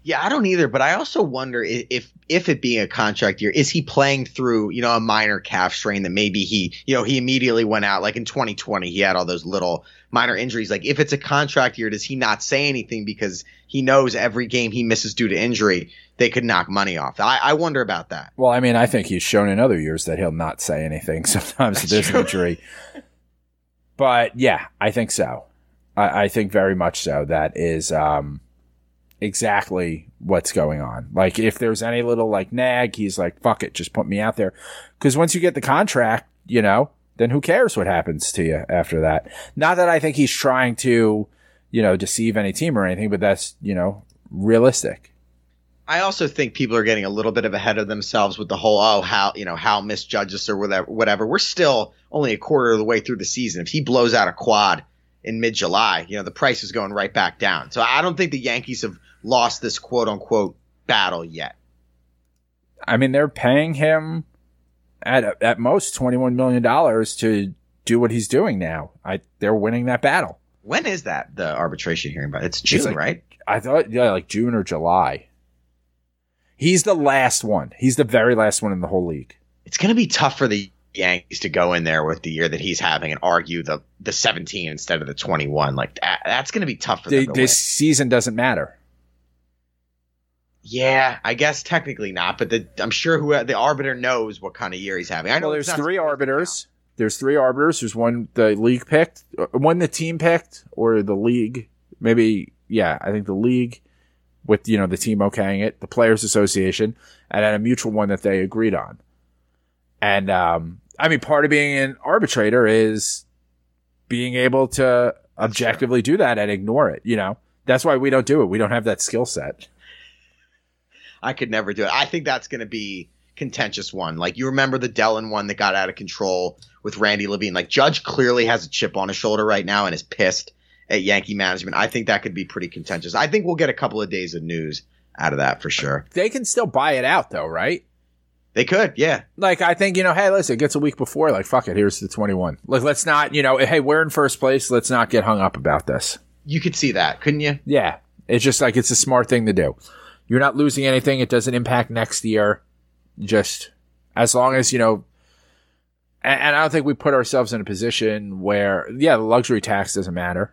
Yeah, I don't either, but I also wonder if if it being a contract year, is he playing through, you know, a minor calf strain that maybe he, you know, he immediately went out like in 2020, he had all those little minor injuries. Like if it's a contract year, does he not say anything because he knows every game he misses due to injury, they could knock money off. I, I wonder about that. Well, I mean, I think he's shown in other years that he'll not say anything sometimes if there's an injury. But yeah, I think so. I, I think very much so. That is um, exactly what's going on. Like, if there's any little like nag, he's like, fuck it, just put me out there. Because once you get the contract, you know, then who cares what happens to you after that? Not that I think he's trying to, you know, deceive any team or anything, but that's, you know, realistic. I also think people are getting a little bit of ahead of themselves with the whole oh how you know how misjudges or whatever whatever. We're still only a quarter of the way through the season. If he blows out a quad in mid July, you know the price is going right back down. So I don't think the Yankees have lost this quote unquote battle yet. I mean, they're paying him at at most twenty one million dollars to do what he's doing now. I they're winning that battle. When is that the arbitration hearing? But it's June, like- right? I thought yeah, like June or July. He's the last one. He's the very last one in the whole league. It's going to be tough for the Yankees to go in there with the year that he's having and argue the the 17 instead of the 21. Like that, that's going to be tough for The- them this win. season doesn't matter. Yeah, I guess technically not, but the, I'm sure who the arbiter knows what kind of year he's having. I know Well, there's three arbiters. There's three arbiters. There's one the league picked, uh, one the team picked, or the league. Maybe yeah, I think the league with you know the team okaying it, the players association, and then a mutual one that they agreed on. And um, I mean, part of being an arbitrator is being able to objectively do that and ignore it. You know, that's why we don't do it. We don't have that skill set. I could never do it. I think that's going to be contentious one. Like you remember the Dellin one that got out of control with Randy Levine. Like Judge clearly has a chip on his shoulder right now and is pissed at Yankee management. I think that could be pretty contentious. I think we'll get a couple of days of news out of that for sure. They can still buy it out though, right? They could, yeah. Like I think you know, hey, listen, it gets a week before. Like fuck it, here's the twenty one. Like let's not, you know, hey, we're in first place. Let's not get hung up about this. You could see that, couldn't you? Yeah, it's just like it's a smart thing to do. You're not losing anything. It doesn't impact next year. Just as long as you know. And, and I don't think we put ourselves in a position where, yeah, the luxury tax doesn't matter.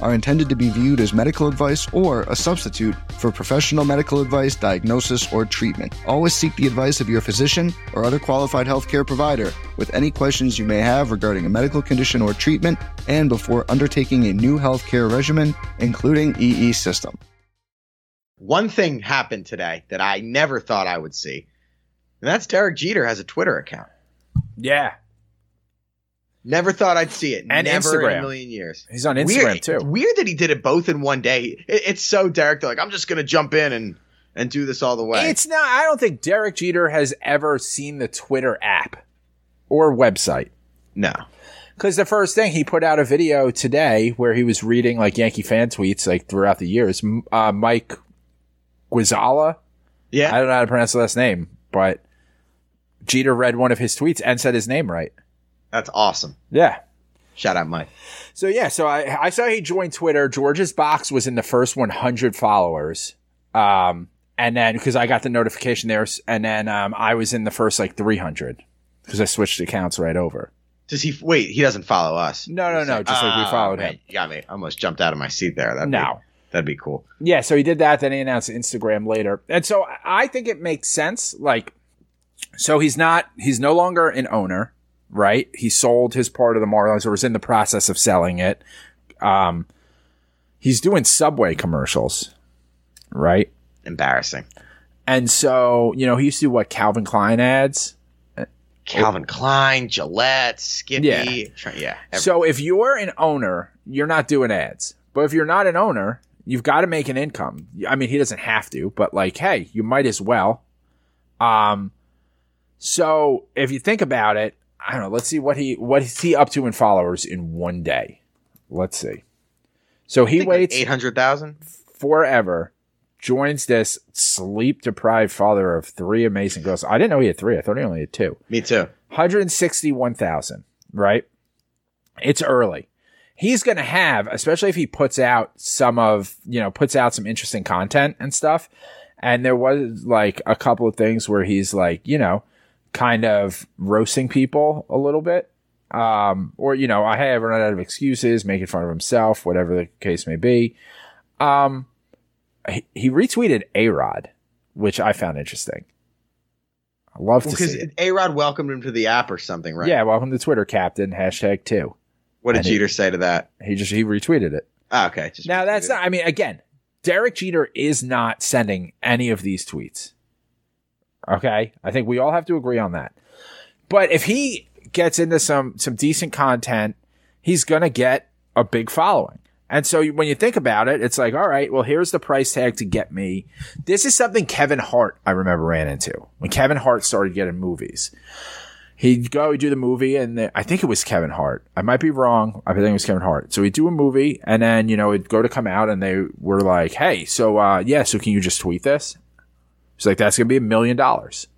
are intended to be viewed as medical advice or a substitute for professional medical advice, diagnosis, or treatment. Always seek the advice of your physician or other qualified healthcare provider with any questions you may have regarding a medical condition or treatment and before undertaking a new healthcare regimen, including EE system. One thing happened today that I never thought I would see, and that's Derek Jeter has a Twitter account. Yeah. Never thought I'd see it. And Never in a million years. He's on Instagram weird, too. Weird that he did it both in one day. It, it's so Derek. They're like, I'm just gonna jump in and and do this all the way. It's not. I don't think Derek Jeter has ever seen the Twitter app or website. no. Because the first thing he put out a video today where he was reading like Yankee fan tweets like throughout the years. Uh, Mike Guizala, Yeah. I don't know how to pronounce the last name, but Jeter read one of his tweets and said his name right. That's awesome. Yeah. Shout out Mike. So yeah, so I I saw he joined Twitter. George's box was in the first 100 followers. Um, and then because I got the notification there, and then um, I was in the first like 300 because I switched accounts right over. Does he wait? He doesn't follow us. No, no, no, just like we Ah, followed man, him. You got me. I almost jumped out of my seat there. That'd No. be, that'd be cool. Yeah, so he did that. Then he announced Instagram later, and so I think it makes sense. Like, so he's not, he's no longer an owner, right? He sold his part of the Marlins, or was in the process of selling it. Um, he's doing Subway commercials, right? Embarrassing. And so you know he used to do what Calvin Klein ads. Calvin Klein, Gillette, Skippy. Yeah. Yeah. So if you're an owner, you're not doing ads. But if you're not an owner, you've got to make an income. I mean, he doesn't have to, but like, hey, you might as well. Um, so if you think about it, I don't know. Let's see what he what is he up to in followers in one day. Let's see. So he waits eight hundred thousand. forever, joins this sleep deprived father of three amazing girls. I didn't know he had three. I thought he only had two. Me too. 161,000, right? It's early. He's going to have, especially if he puts out some of, you know, puts out some interesting content and stuff. And there was like a couple of things where he's like, you know, kind of roasting people a little bit. Um, or, you know, I have run out of excuses, making fun of himself, whatever the case may be. Um, he, he retweeted A Rod, which I found interesting. I love to Because see. A Rod welcomed him to the app or something, right? Yeah, welcome to Twitter, Captain. Hashtag two. What did And he- Jeter say to that? He just he retweeted it. Ah, okay. Just Now that's not. I mean, again, Derek Jeter is not sending any of these tweets. Okay, I think we all have to agree on that. But if he gets into some some decent content, he's gonna get a big following. And so when you think about it, it's like, all right, well, here's the price tag to get me. This is something Kevin Hart, I remember, ran into when Kevin Hart started getting movies. He'd go, he'd do the movie, and the, I think it was Kevin Hart. I might be wrong. I think it was Kevin Hart. So he'd do a movie, and then, you know, it'd go to come out, and they were like, hey, so, uh, yeah, so can you just tweet this? He's like, that's going to be a million dollars.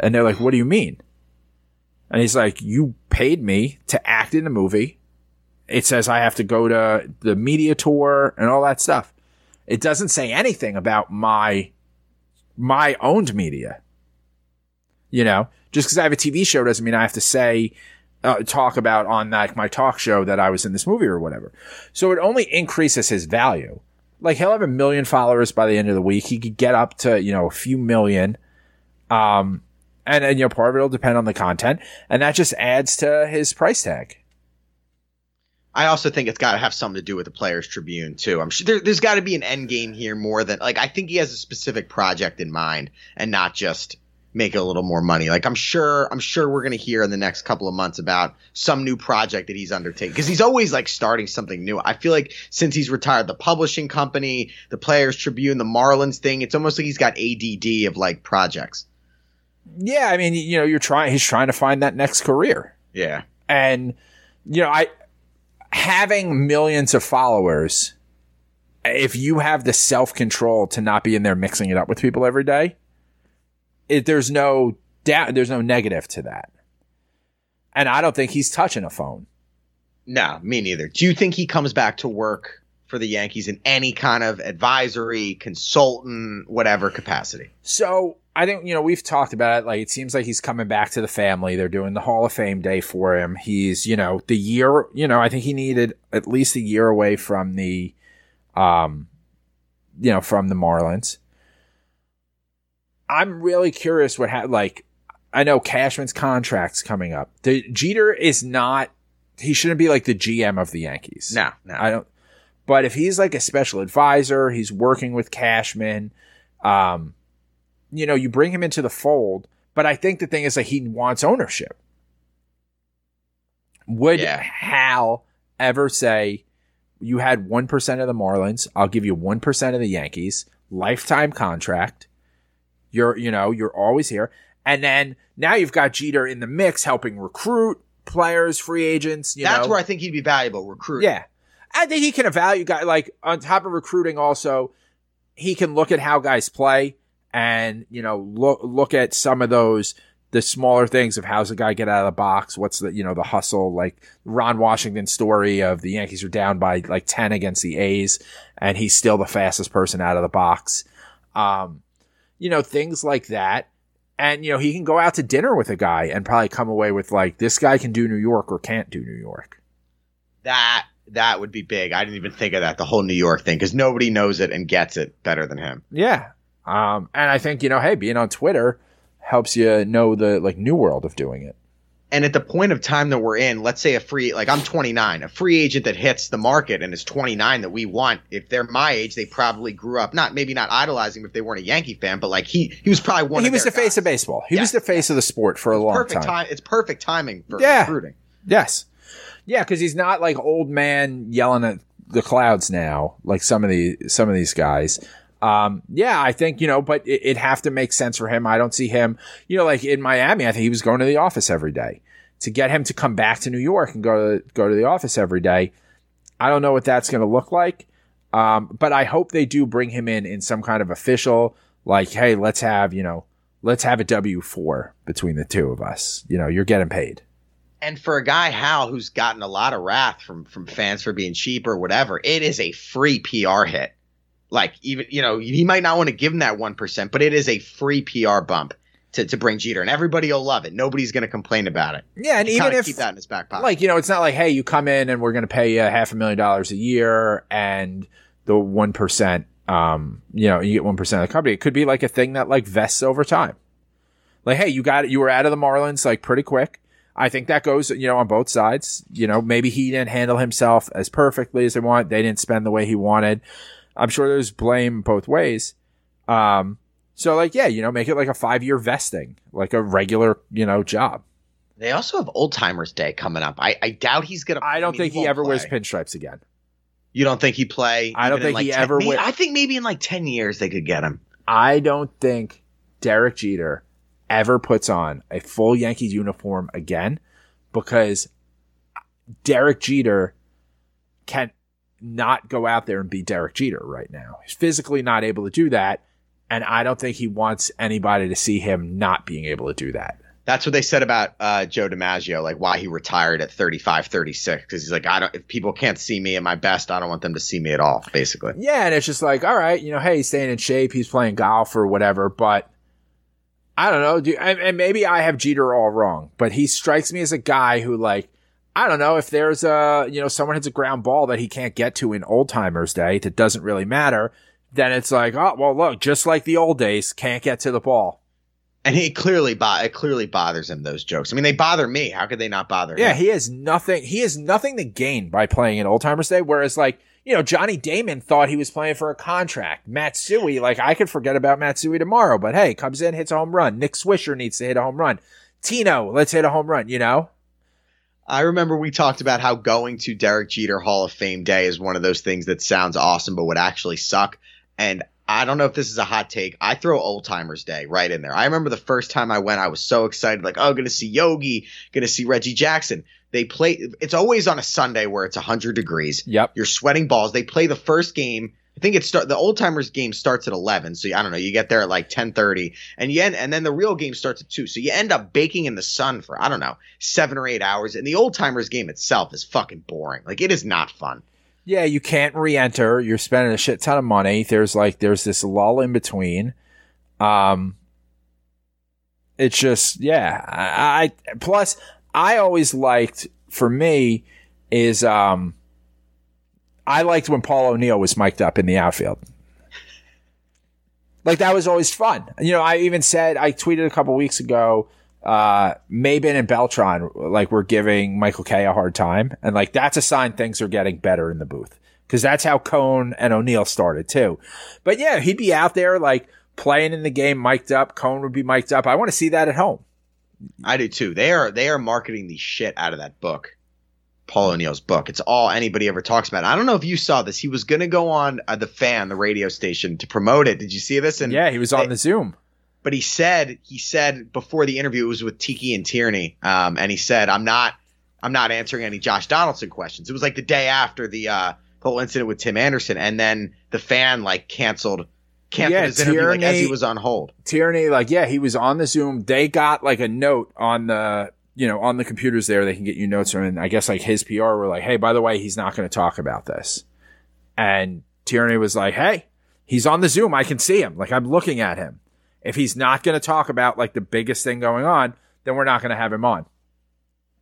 And they're like, what do you mean? And he's like, you paid me to act in the movie. It says I have to go to the media tour and all that stuff. It doesn't say anything about my, my owned media. You know, just because I have a TV show doesn't mean I have to say, uh, talk about on that my talk show that I was in this movie or whatever. So it only increases his value. Like he'll have a million followers by the end of the week. He could get up to you know a few million. Um, and and you know part of it will depend on the content, and that just adds to his price tag. I also think it's got to have something to do with the Players Tribune too. I'm sure there, there's got to be an end game here more than like I think he has a specific project in mind and not just make a little more money. Like I'm sure I'm sure we're gonna hear in the next couple of months about some new project that he's undertaking because he's always like starting something new. I feel like since he's retired, the publishing company, the Players Tribune, the Marlins thing, it's almost like he's got ADD of like projects. Yeah, I mean, you know, you're trying. He's trying to find that next career. Yeah. and you know i having millions of followers if you have the self-control to not be in there mixing it up with people every day it, there's no doubt there's no negative to that and i don't think he's touching a phone No, me neither. Do you think he comes back to work for the Yankees in any kind of advisory, consultant, whatever capacity? so I think, you know, we've talked about it. Like, it seems like he's coming back to the family. They're doing the Hall of Fame day for him. He's, you know, the year, you know, I think he needed at least a year away from the, um, you know, from the Marlins. I'm really curious what, happened. like, I know Cashman's contract's coming up. The Jeter is not, he shouldn't be like the GM of the Yankees. No, no. I don't. But if he's like a special advisor, he's working with Cashman. Um, you know, you bring him into the fold. But I think the thing is that he wants ownership. Would Yeah. Hal ever say, "You had one percent of the Marlins. I'll give you one percent of the Yankees. Lifetime contract. You're, you know, you're always here." And then now you've got Jeter in the mix, helping recruit players, free agents. You That's know? where I think he'd be valuable. Recruiting. Yeah. I think he can evaluate guys like on top of recruiting also he can look at how guys play and you know look look at some of those the smaller things of how's a guy get out of the box what's the you know the hustle like Ron Washington story of the Yankees are down by like 10 against the A's and he's still the fastest person out of the box um you know things like that and you know he can go out to dinner with a guy and probably come away with like this guy can do New York or can't do New York That that would be big. I didn't even think of that. The whole New York thing because nobody knows it and gets it better than him. Yeah. Um, and I think, you know, hey, being on Twitter helps you know the like new world of doing it. And at the point of time that we're in, let's say a free, like I'm 29, a free agent that hits the market and is 29 that we want. If they're my age, they probably grew up not maybe not idolizing him if they weren't a Yankee fan, but like he he was probably one. he was the their face of baseball. He Yeah. was the face of the sport for a long Perfect time. time. It's perfect timing for Yeah. Yes. Yeah, because he's not like old man yelling at the clouds now, like some of the some of these guys. Um, yeah, I think you know, but it, it'd have to make sense for him. I don't see him, you know, like in Miami. I think he was going to the office every day. To get him to come back to New York and go to go to the office every day, I don't know what that's going to look like. Um, but I hope they do bring him in in some kind of official, like, hey, let's have you know, let's have a W four between the two of us. You know, you're getting paid. And for a guy Hal who's gotten a lot of wrath from from fans for being cheap or whatever, it is a free PR hit. Like even you know he might not want to give him that one percent, but it is a free PR bump to to bring Jeter, and everybody will love it. Nobody's going to complain about it. Yeah, and even if keep that in his back pocket. like you know it's not like hey you come in and we're going to pay you half a million dollars a year and the 1% um you know you get 1% of the company it could be like a thing that like vests over time like hey you got it you were out of the marlins like pretty quick i think that goes you know on both sides you know maybe he didn't handle himself as perfectly as they want they didn't spend the way he wanted i'm sure there's blame both ways um so like yeah you know make it like a five year vesting like a regular you know job They also have Old Timers Day coming up. I, I doubt he's gonna. I don't mean, think he ever wears play. pinstripes again. You don't think he play? I don't think like he 10 ever wi- I think maybe in like ten years they could get him. I don't think Derek Jeter ever puts on a full Yankees uniform again because Derek Jeter can not go out there and be Derek Jeter right now. He's physically not able to do that. And I don't think he wants anybody to see him not being able to do that. That's what they said about uh, Joe DiMaggio, like why he retired at 35, 36. Because he's like, I don't. If people can't see me at my best, I don't want them to see me at all. Basically, Yeah, and it's just like, all right, you know, hey, he's staying in shape, he's playing golf or whatever, but I don't know, do, and, and maybe I have Jeter all wrong, but he strikes me as a guy who, like, I don't know if there's a, you know, someone hits a ground ball that he can't get to in old timers day that doesn't really matter, then it's like, oh, well, look, just like the old days, can't get to the ball. and he clearly bo- it clearly bothers him those jokes. I mean, they bother me. How could they not bother Yeah, him? he has nothing. He has nothing to gain by playing in Old Timers Day. Whereas, like you know, Johnny Damon thought he was playing for a contract. Matsui, like I could forget about Matsui tomorrow, but hey, comes in, hits a home run. Nick Swisher needs to hit a home run. Tino, let's hit a home run. You know, I remember we talked about how going to Derek Jeter Hall of Fame Day is one of those things that sounds awesome but would actually suck. And I don't know if this is a hot take. I throw Old Timers Day right in there. I remember the first time I went, I was so excited, like, oh, going to see Yogi, going to see Reggie Jackson. They play. It's always on a Sunday where it's 100 degrees. Yep. You're sweating balls. They play the first game. I think it start the old timers game starts at 11. So I don't know. You get there at like 10:30, and you end, and then the real game starts at two. So you end up baking in the sun for I don't know seven or eight hours. And the old timers game itself is fucking boring. Like it is not fun. Yeah, you can't re-enter. You're spending a shit ton of money. There's like there's this lull in between. Um, It's just, yeah. I, I plus I always liked for me is um I liked when Paul O'Neill was mic'd up in the outfield. Like that was always fun. You know, I even said I tweeted a couple weeks ago, uh, Maybin and Beltran like we're giving Michael Kay a hard time, and like that's a sign things are getting better in the booth because that's how Cone and O'Neill started too. But yeah, he'd be out there like playing in the game, mic'd up. Cone would be mic'd up. I want to see that at home. I do too. They are they are marketing the shit out of that book. Paul O'Neill's book. It's all anybody ever talks about. I don't know if you saw this. He was going to go on uh, the fan, the radio station, to promote it. Did you see this? And yeah, he was on they- the Zoom. but he said he said before the interview it was with Tiki and Tierney, um, and he said I'm not I'm not answering any Josh Donaldson questions. It was like the day after the uh, whole incident with Tim Anderson, and then the fan like canceled canceled Yeah, his interview like as he was on hold. Tierney, like, yeah, he was on the Zoom. They got like a note on the, you know, on the computers there. They can get you notes and I guess like his PR were like, hey, by the way, he's not going to talk about this. And Tierney was like, hey, he's on the Zoom. I can see him. Like, I'm looking at him. If he's not going to talk about like the biggest thing going on, then we're not going to have him on.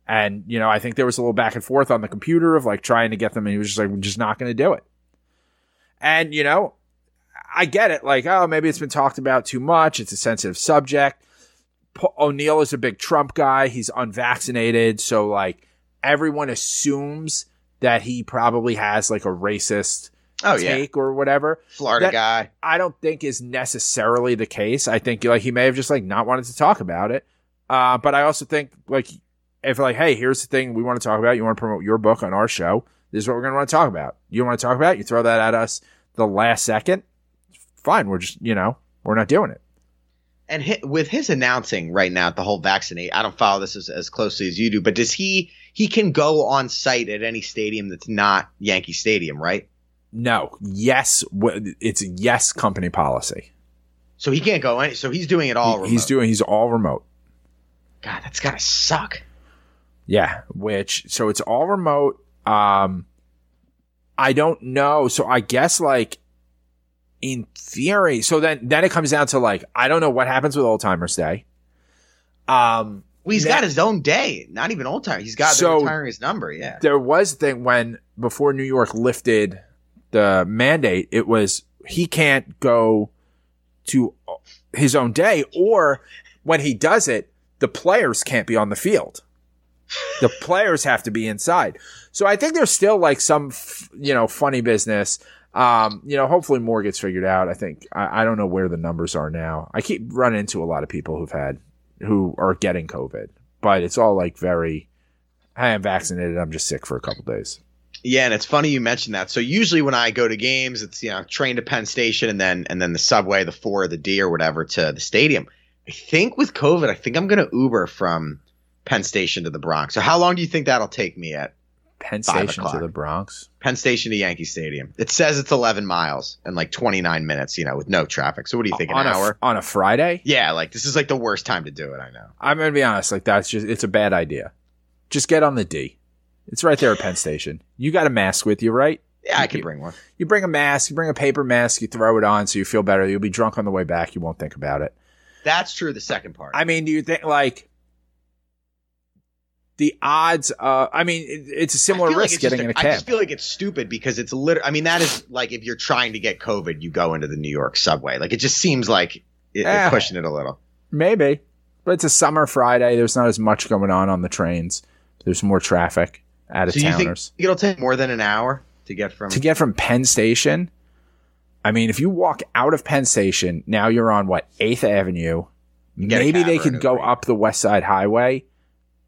And, you know, I think there was a little back and forth on the computer of like trying to get them, and he was just like, we're just not going to do it. And, you know, I get it. Like, oh, maybe it's been talked about too much. It's a sensitive subject. O'Neill is a big Trump guy. He's unvaccinated. So, like, everyone assumes that he probably has like a racist Oh yeah, take or whatever. Florida that- guy. I don't think is necessarily the case. I think like he may have just like not wanted to talk about it. Uh, but I also think like if like, hey, here's the thing we want to talk about. You want to promote your book on our show. This is what we're going to want to talk about. You want to talk about? it? You throw that at us the last second. Fine. We're just you know we're not doing it. And hi with his announcing right now at the whole vaccinate, I don't follow this as, as closely as you do, but does he he can go on site at any stadium that's not Yankee Stadium, right? No. Yes. It's a yes company policy. So he can't go any. So he's doing it all. He- he's doing. He's all remote. God, that's gotta suck. Yeah, which so it's all remote. Um I don't know. So I guess like in theory, so then then it comes down to like I don't know what happens with old timers day. Um Well, he's Now- got his own day. Not even old time. He's got So- retiring his number. Yeah. there was a thing when before New York lifted the mandate, it was he can't go to his own day, or when he does it, the players can't be on the field. The players have to be inside. So I think there's still like some, f- you know, funny business. Um, you know, hopefully more gets figured out. I think I, I don't know where the numbers are now. I keep running into a lot of people who've had who are getting COVID, but it's all like very. Hey, I'm vaccinated. I'm just sick for a couple days. Yeah, and it's funny you mentioned that. So usually when I go to games, it's you know train to Penn Station and then and then the subway, the four or the D or whatever to the stadium. I think with COVID, I think I'm gonna Uber from Penn Station to the Bronx. So how long do you think that'll take me at Penn Station to the Bronx. Penn Station to Yankee Stadium? It says it's 11 miles and like 29 minutes, you know, with no traffic. So what do you think? An on a hour? on a Friday. yeah, like this is like the worst time to do it. I know. I'm gonna be honest. Like that's just it's a bad idea. Just get on the D. It's right there at Penn Station. You got a mask with you, right? Yeah, I could bring one. You bring a mask. You bring a paper mask. You throw it on so you feel better. You'll be drunk on the way back. You won't think about it. That's true. The second part. I mean, do you think like the odds? Uh, I mean, it, it's a similar like risk just getting in a cab. I just feel like it's stupid because it's literally. I mean, that is like if you're trying to get COVID, you go into the New York subway. Like it just seems like it, Eh. you're pushing it a little. Maybe, but it's a summer Friday. There's not as much going on on the trains. There's more traffic. Out of So you think towners. it'll take more than an hour to get from? to get from Penn Station, I mean, if you walk out of Penn Station, now you're on what Eighth Avenue. Maybe they could go up the West Side Highway,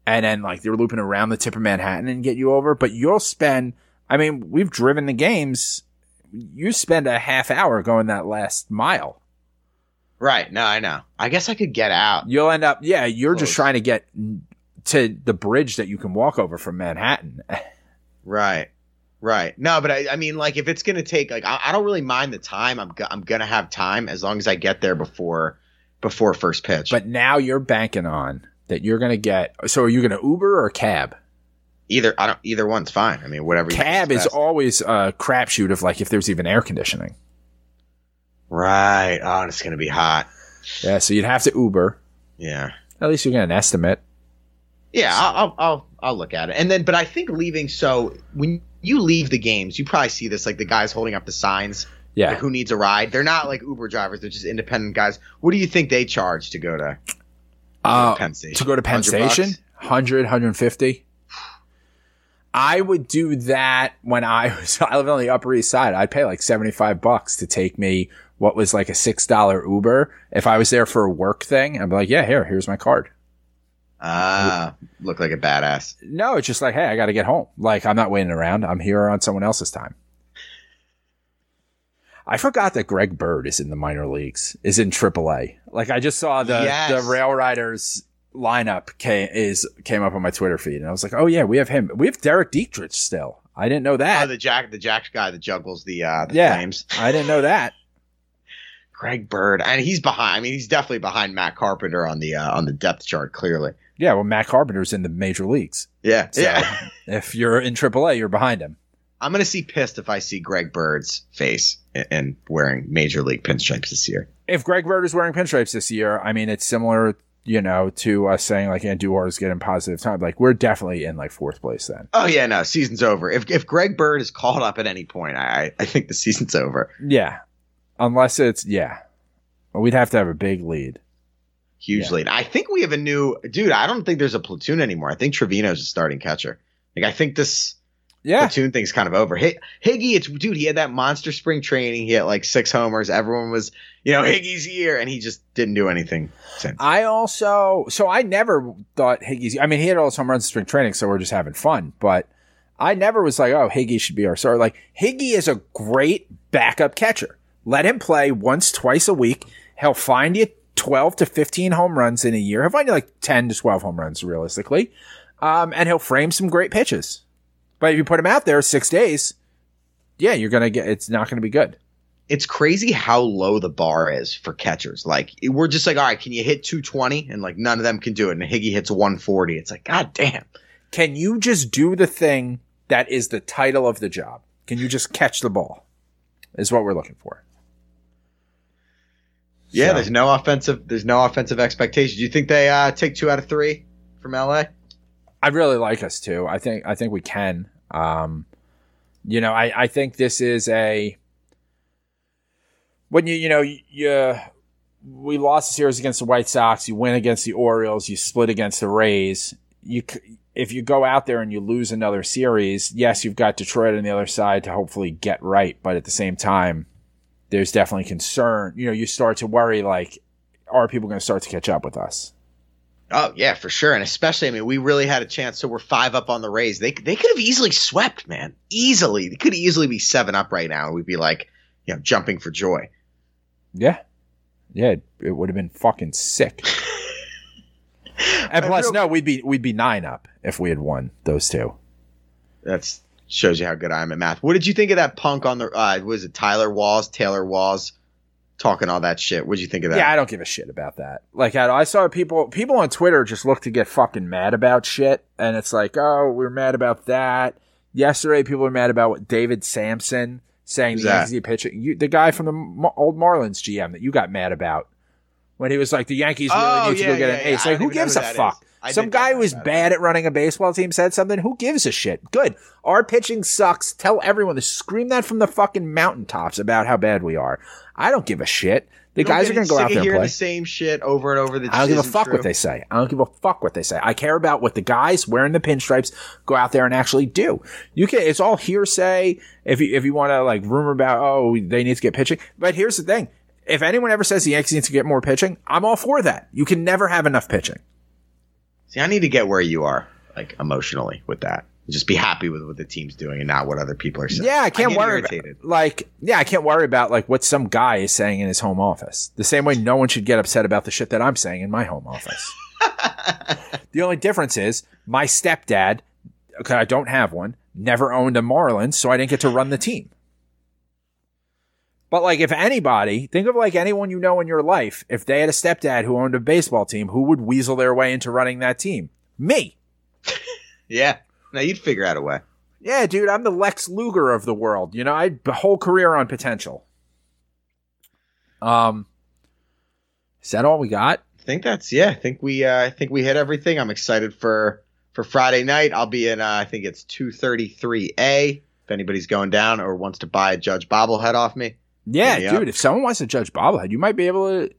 and then like they're looping around the tip of Manhattan and get you over. But you'll spend. I mean, we've driven the games. You spend a half hour going that last mile. right. No, I know. I guess I could get out. You'll end up. Yeah, you're just trying to get to the bridge that you can walk over from Manhattan. Right. Right. No, but I, I mean, like, if it's gonna take, like, I, I don't really mind the time. I'm, go- I'm gonna have time as long as I get there before, before first pitch. But now you're banking on that you're going to get. So are you going to Uber or cab? either, I don't, either one's fine. I mean, whatever. cab is always a crapshoot of like if there's even air conditioning. right. Oh, it's gonna be hot. Yeah, so you'd have to Uber. Yeah. At least you get an estimate. Yeah, I'll, I'll I'll I'll look at it. And then, but I think leaving. So when you leave the games, you probably see this like the guys holding up the signs. Yeah. Like who needs a ride? They're not like Uber drivers. They're just independent guys. What do you think they charge to go to Uh, Penn Station? to go to Penn 100 Station, bucks? 100, 150. I would do that when I was, I live on the Upper East Side. I'd pay like 75 bucks to take me what was like a $6 Uber. If I was there for a work thing, I'd be like, yeah, here, here's my card. Ah, look like a badass. No, it's just like, hey, I got to get home. Like, I'm not waiting around. I'm here on someone else's time. I forgot that Greg Bird is in the minor leagues, is in AAA. Like, I just saw the Yes. the Rail Riders lineup came is came up on my Twitter feed, and I was like, oh yeah, we have him. We have Derek Dietrich still. I didn't know Oh, that. the Jack, the Jack guy that juggles the uh, the Yeah. flames. I didn't know that. Greg Bird, and he's behind. I mean, he's definitely behind Matt Carpenter on the uh, on the depth chart. Clearly, Yeah, well, Matt Carpenter's in the major leagues. yeah, So yeah. if you're in AAA, you're behind him. I'm gonna see pissed if I see Greg Bird's face and, and wearing major league pinstripes this year. if Greg Bird is wearing pinstripes this year, I mean, it's similar, you know, to us saying like Andujar is getting positive time. Like we're definitely in like fourth place then. Oh yeah, no, season's over. If if Greg Bird is called up at any point, I I think the season's over. Yeah, unless it's yeah, we'd have to have a big lead. Huge Yeah. lead. I think we have a new dude. I don't think there's a platoon anymore. I think Trevino's a starting catcher. Like I think this Yeah, platoon thing's kind of over. Hi- Higgy, it's dude. He had that monster spring training. He had like six homers. Everyone was, you know, Higgy's here, and he just didn't do anything since. I also so I never thought Higgy's. I mean, he had all his home runs in spring training, so we're just having fun. But I never was like, oh, Higgy should be our starter. Like Higgy is a great backup catcher. Let him play once, twice a week. He'll find you twelve to fifteen home runs in a year. He'll find you like ten to twelve home runs realistically, um, and he'll frame some great pitches. But if you put them out there six days, yeah, you're gonna get. It's not gonna be good. it's crazy how low the bar is for catchers. Like we're just like, all right, can you hit 220? And like none of them can do it. And Higgy hits 140. It's like, god damn. Can you just do the thing that is the title of the job? Can you just catch the ball? Is what we're looking for. Yeah, So- there's no offensive. There's no offensive expectations. Do you think they uh, take two out of three from LA? I'd really like us too. I think I think we can. Um, you know, I, I think this is a when you you know you we lost the series against the White Sox, you win against the Orioles, you split against the Rays. You if you go out there and you lose another series, yes, you've got Detroit on the other side to hopefully get right, but at the same time, there's definitely concern. You know, you start to worry like, are people going to start to catch up with us? Oh yeah, for sure. And especially, I mean, we really had a chance. So we're five up on the Rays. They they could have easily swept, man. Easily, they could easily be seven up right now, and we'd be like, you know, jumping for joy. Yeah. Yeah, it, it would have been fucking sick. and plus, no, we'd be we'd be nine up if we had won those two. That shows you how good I am at math. What did you think of that punk on the? Uh, was it Tyler Walls, Taylor Walls, talking all that shit? What'd you think of that? Yeah, I don't give a shit about that. Like, I, I saw people people on Twitter just look to get fucking mad about shit, and it's like, oh, we're mad about that. Yesterday, people were mad about what David Samson saying Who's the? Yankees need pitching. You, the guy from the Mar- old Marlins GM that you got mad about when he was like, the Yankees really Oh, need to yeah, go get yeah, an ace. I Like, who gives who a fuck? Some guy who was bad at running a baseball team said something. Who gives a shit? Good. Our pitching sucks. Tell everyone to scream that from the fucking mountaintops about how bad we are. I don't give a shit. The You guys are going to go out there and play. the same shit over and over. I don't give a fuck true. what they say. I don't give a fuck what they say. I care about what the guys wearing the pinstripes go out there and actually do. You can, it's all hearsay. If you, if you want to like rumor about, oh, they need to get pitching. But here's the thing. If anyone ever says the Yankees need to get more pitching, I'm all for that. You can never have enough pitching. See, I need to get where you are, like emotionally, with that. Just be happy with what the team's doing and not what other people are saying. Yeah, I can't get worry. About, like, yeah, I can't worry about like what some guy is saying in his home office. The same way no one should get upset about the shit that I'm saying in my home office. the only difference is my stepdad, okay, I don't have one, never owned a Marlins, so I didn't get to run the team. But like, if anybody, think of like anyone you know in your life, if they had a stepdad who owned a baseball team, who would weasel their way into running that team? Me. Yeah. No, you'd figure out a way. Yeah, dude, I'm the Lex Luger of the world. You know, I a whole career on potential. Um, is that all we got? I think that's yeah. I think we uh, I think we hit everything. I'm excited for for Friday night. I'll be in. Uh, I think it's 233A. If anybody's going down or wants to buy a Judge bobblehead off me, Yeah, dude. If someone wants to judge bobblehead, you might be able to.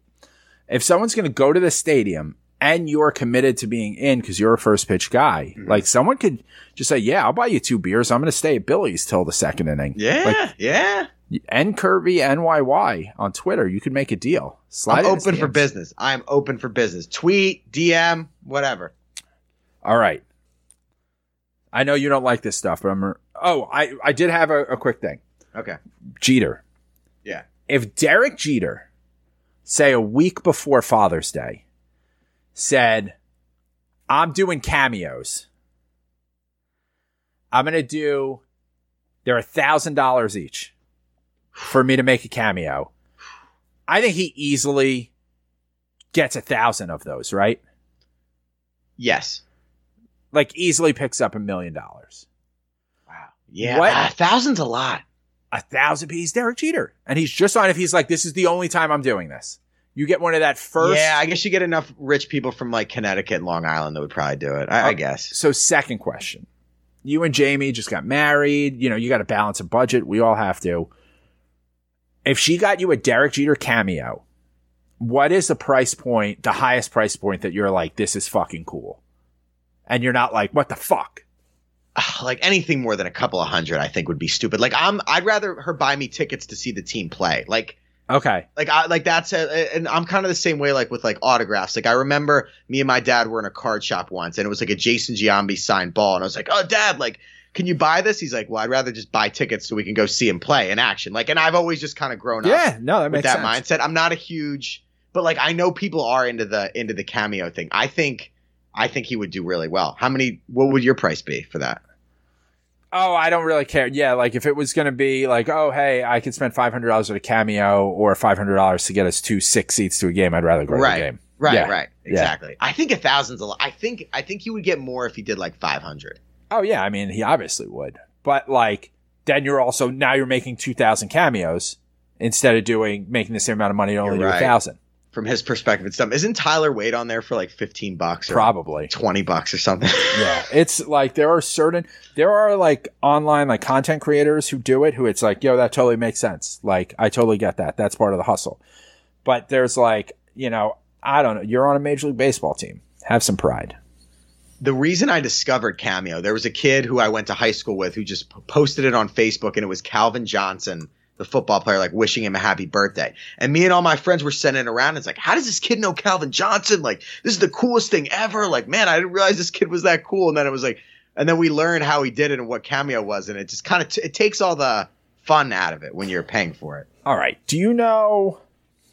If someone's going to go to the stadium and you're committed to being in because you're a first pitch guy, Mm-hmm. like someone could just say, "Yeah, I'll buy you two beers. I'm going to stay at Billy's till the second inning." yeah, Like, yeah. and Kirby NYY on Twitter, you could make a deal. Slide I'm open for business. I'm open for business. Tweet, DM, whatever. All right. I know you don't like this stuff, but I'm. Oh, I I did have a, a quick thing. Okay. Jeter. Yeah. If Derek Jeter, say a week before Father's Day, said, I'm doing cameos. I'm going to do, they're a thousand dollars each for me to make a cameo. I think he easily gets a thousand of those, right? Yes. Like easily picks up a million dollars. Wow. Yeah. What? ah, thousands a lot. a thousand piece Derek Jeter. And he's just on if he's like, this is the only time I'm doing this. You get one of that first. Yeah, I guess you get enough rich people from like Connecticut and Long Island that would probably do it. I, I guess. So second question. You and Jamie just got married. You know, you got to balance a budget. We all have to. If she got you a Derek Jeter cameo, what is the price point, the highest price point that you're like, this is fucking cool? And you're not like, what the fuck? Ah, Like anything more than a couple of hundred, I think would be stupid. Like I'm, I'd rather her buy me tickets to see the team play. Like, Okay. like I like that's a, and I'm kind of the same way like with like autographs. Like I remember me and my dad were in a card shop once, and it was like a Jason Giambi signed ball, and I was like, "Oh, dad, like." Can you buy this? He's like, well, I'd rather just buy tickets so we can go see him play in action. Like, and I've always just kind of grown up Yeah. No, that with that sense. mindset. I'm not a huge, but like I know people are into the into the cameo thing. I think I think he would do really well. How many? What would your price be for that? Oh, I don't really care. Yeah, like if it was going to be like, oh, hey, I could spend five hundred dollars at a cameo or five hundred dollars to get us two six seats to a game, I'd rather go to Right. the game. Right, Yeah. right, Yeah. exactly. I think a thousand's a lot. I think I think he would get more if he did like five hundred. Oh yeah, I mean he obviously would, but like then you're also now you're making two thousand cameos instead of doing making the same amount of money to only You're do a thousand. From his perspective, it's dumb. Isn't Tyler Wade on there for like fifteen bucks or Probably. twenty bucks or something? Yeah, it's like there are certain there are like online like content creators who do it who it's like, yo, that totally makes sense. Like I totally get that. That's part of the hustle. But there's like, you know, I don't know, you're on a major league baseball team. Have some pride. the reason I discovered Cameo, there was a kid who I went to high school with who just posted it on Facebook, and it was Calvin Johnson, the football player, like wishing him a happy birthday. And me and all my friends were sending around. It's like, how does this kid know Calvin Johnson? Like, this is the coolest thing ever. Like, man, I didn't realize this kid was that cool. And then it was like, and then we learned how he did it and what Cameo was, and it just kind of t- it takes all the fun out of it when you're paying for it. All right. Do you know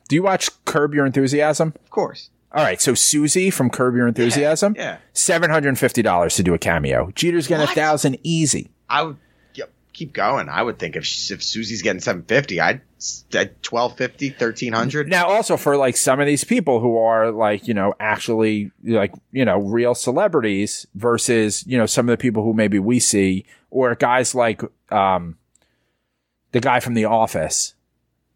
do you watch Curb Your Enthusiasm? Of course. All right, so Susie from Curb Your Enthusiasm, Yeah. seven hundred and fifty dollars to do a cameo. Jeter's getting a thousand easy. I would yeah, keep going. I would think if if Susie's getting 750, I'd at 1250, 1300. Now, also for like some of these people who are like you know actually like you know real celebrities versus you know some of the people who maybe we see or guys like um the guy from The Office,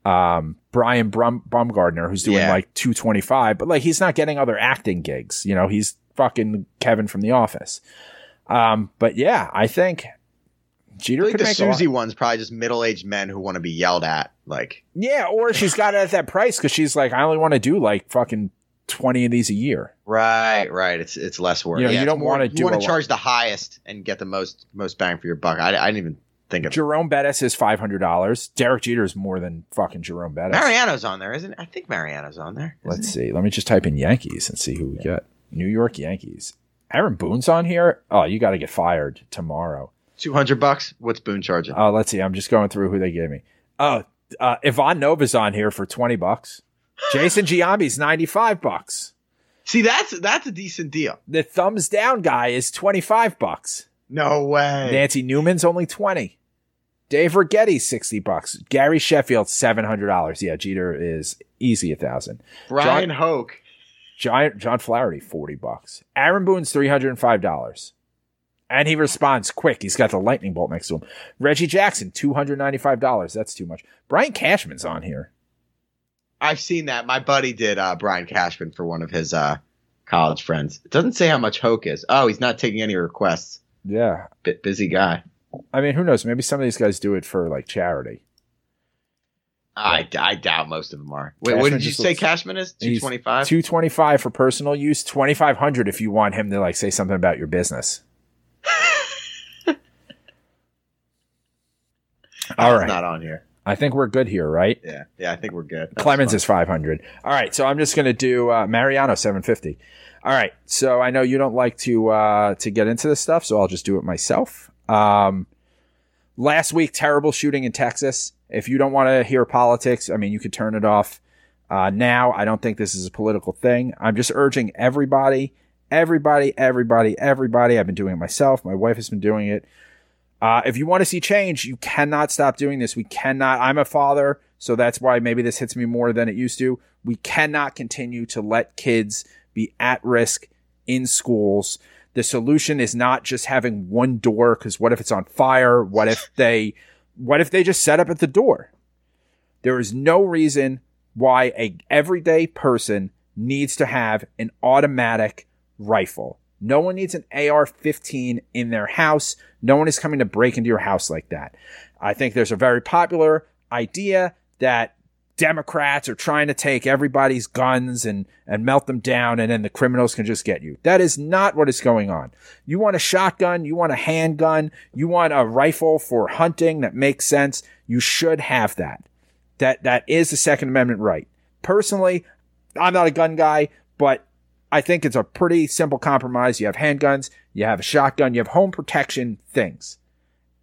um Brian Brum- Baumgartner, who's doing Yeah. like two twenty five, but like he's not getting other acting gigs. You know, he's fucking Kevin from The Office. Um, but yeah, I think Jeter I think could the Susie one's probably just middle aged men who want to be yelled at. Like, Yeah, or she's got it at that price because she's like, I only want to do like fucking twenty of these a year. right, right. It's it's less work. You know, you don't wanna You want to lot. charge the highest and get the most most bang for your buck. I, I didn't even think of it. Jerome Bettis is five hundred dollars. Derek Jeter is more than fucking Jerome Bettis. Mariano's on there, isn't it? I think Mariano's on there. Let's see. Let me just type in Yankees and see who we get. New York Yankees. Aaron Boone's on here. Oh, you got to get fired tomorrow. 200 bucks. What's Boone charging? Oh, let's see. I'm just going through who they gave me. Oh, uh, Ivan Nova's on here for twenty bucks. Jason Giambi's ninety five bucks. See, that's that's a decent deal. The thumbs down guy is twenty five bucks. No way. Nancy Newman's only 20. Dave Righetti's 60 bucks. Gary Sheffield, $700. Yeah, Jeter is easy a thousand. Brian Hoke. John, John Flaherty, 40 bucks. Aaron Boone's $305. And he responds quick. He's got the lightning bolt next to him. Reggie Jackson, $295. That's too much. Brian Cashman's on here. I've seen that. My buddy did uh, Brian Cashman for one of his uh, college friends. It doesn't say how much Hoke is. Oh, he's not taking any requests. Yeah. Bit busy guy. I mean, who knows? Maybe some of these guys do it for like charity. I, I doubt most of them are. Wait, what did you say looks- Cashman is? 225? 225 for personal use, 2500 if you want him to like say something about your business. All right. not on here. I think we're good here, right? Yeah. Yeah, I think we're good. Clemens is 500. All right, so I'm just going to do uh, Mariano 750. All right, so I know you don't like to uh, to get into this stuff, so I'll just do it myself. Um, last week, terrible shooting in Texas. If you don't want to hear politics, I mean, you could turn it off uh, now. I don't think this is a political thing. I'm just urging everybody, everybody, everybody, everybody. I've been doing it myself. My wife has been doing it. Uh, if you want to see change, you cannot stop doing this. We cannot. I'm a father, so that's why maybe this hits me more than it used to. We cannot continue to let kids be at risk in schools. The solution is not just having one door, because what if it's on fire? What if they, what if they just set up at the door? There is no reason why a everyday person needs to have an automatic rifle. No one needs an AR-15 in their house. No one is coming to break into your house like that. I think there's a very popular idea that Democrats are trying to take everybody's guns and, and melt them down and then the criminals can just get you. That is not what is going on. You want a shotgun, you want a handgun, you want a rifle for hunting that makes sense. You should have that. That, that is the Second Amendment right. Personally, I'm not a gun guy, but I think it's a pretty simple compromise. You have handguns, you have a shotgun, you have home protection things.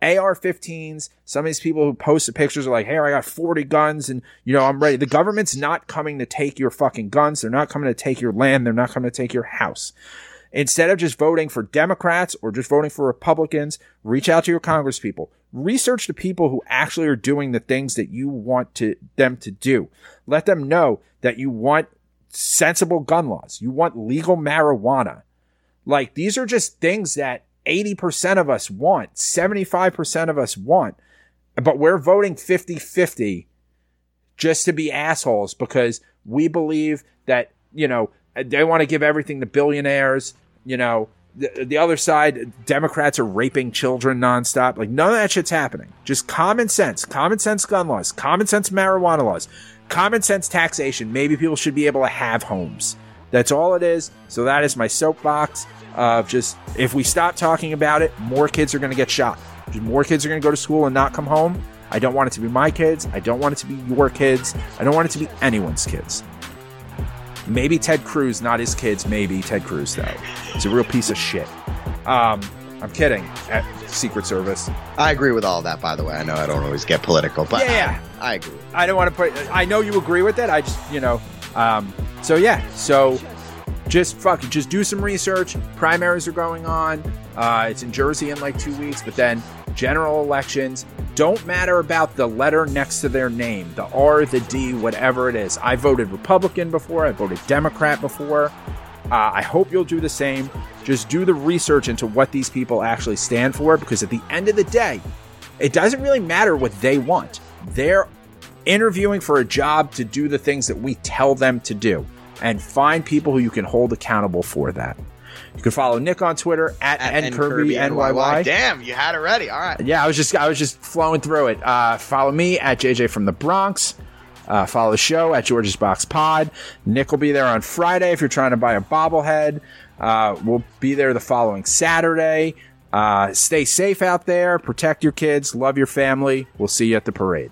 AR-15s. Some of these people who post the pictures are like, "Hey, I got 40 guns, and you know I'm ready." The government's not coming to take your fucking guns. They're not coming to take your land. They're not coming to take your house. Instead of just voting for Democrats or just voting for Republicans, reach out to your congresspeople. Research the people who actually are doing the things that you want to them to do. Let them know that you want sensible gun laws. You want legal marijuana. Like these are just things that 80% of us want, 75% of us want, but we're voting 50 50 just to be assholes because we believe that, you know, they want to give everything to billionaires. You know, the, the other side, Democrats are raping children nonstop. Like none of that shit's happening. Just common sense, common sense gun laws, common sense marijuana laws, common sense taxation. Maybe people should be able to have homes. That's all it is. So that is my soapbox of just if we stop talking about it, more kids are going to get shot. More kids are going to go to school and not come home. I don't want it to be my kids. I don't want it to be your kids. I don't want it to be anyone's kids. Maybe Ted Cruz, not his kids. Maybe Ted Cruz though. He's a real piece of shit. Um, I'm kidding. At Secret Service. I agree with all that, by the way. I know I don't always get political, but Yeah, yeah. I, I agree. I don't want to put. I know you agree with it. I just, you know. Um, so yeah. So just fuck it. Just do some research. Primaries are going on. Uh, it's in Jersey in like two weeks, but then general elections don't matter about the letter next to their name, the R, the D, whatever it is. I voted Republican before. I voted Democrat before. Uh, I hope you'll do the same. Just do the research into what these people actually stand for, because at the end of the day, it doesn't really matter what they want. They're interviewing for a job to do the things that we tell them to do and find people who you can hold accountable for that. You can follow Nick on Twitter at, At nkirby NYY. Damn, you had it ready. All right. Yeah, I was just I was just flowing through it. Uh, follow me at JJ from the Bronx. Uh, follow the show at George's Box Pod. Nick will be there on Friday if you're trying to buy a bobblehead. Uh, we'll be there the following Saturday. Uh, stay safe out there. Protect your kids. Love your family. We'll see you at the parade.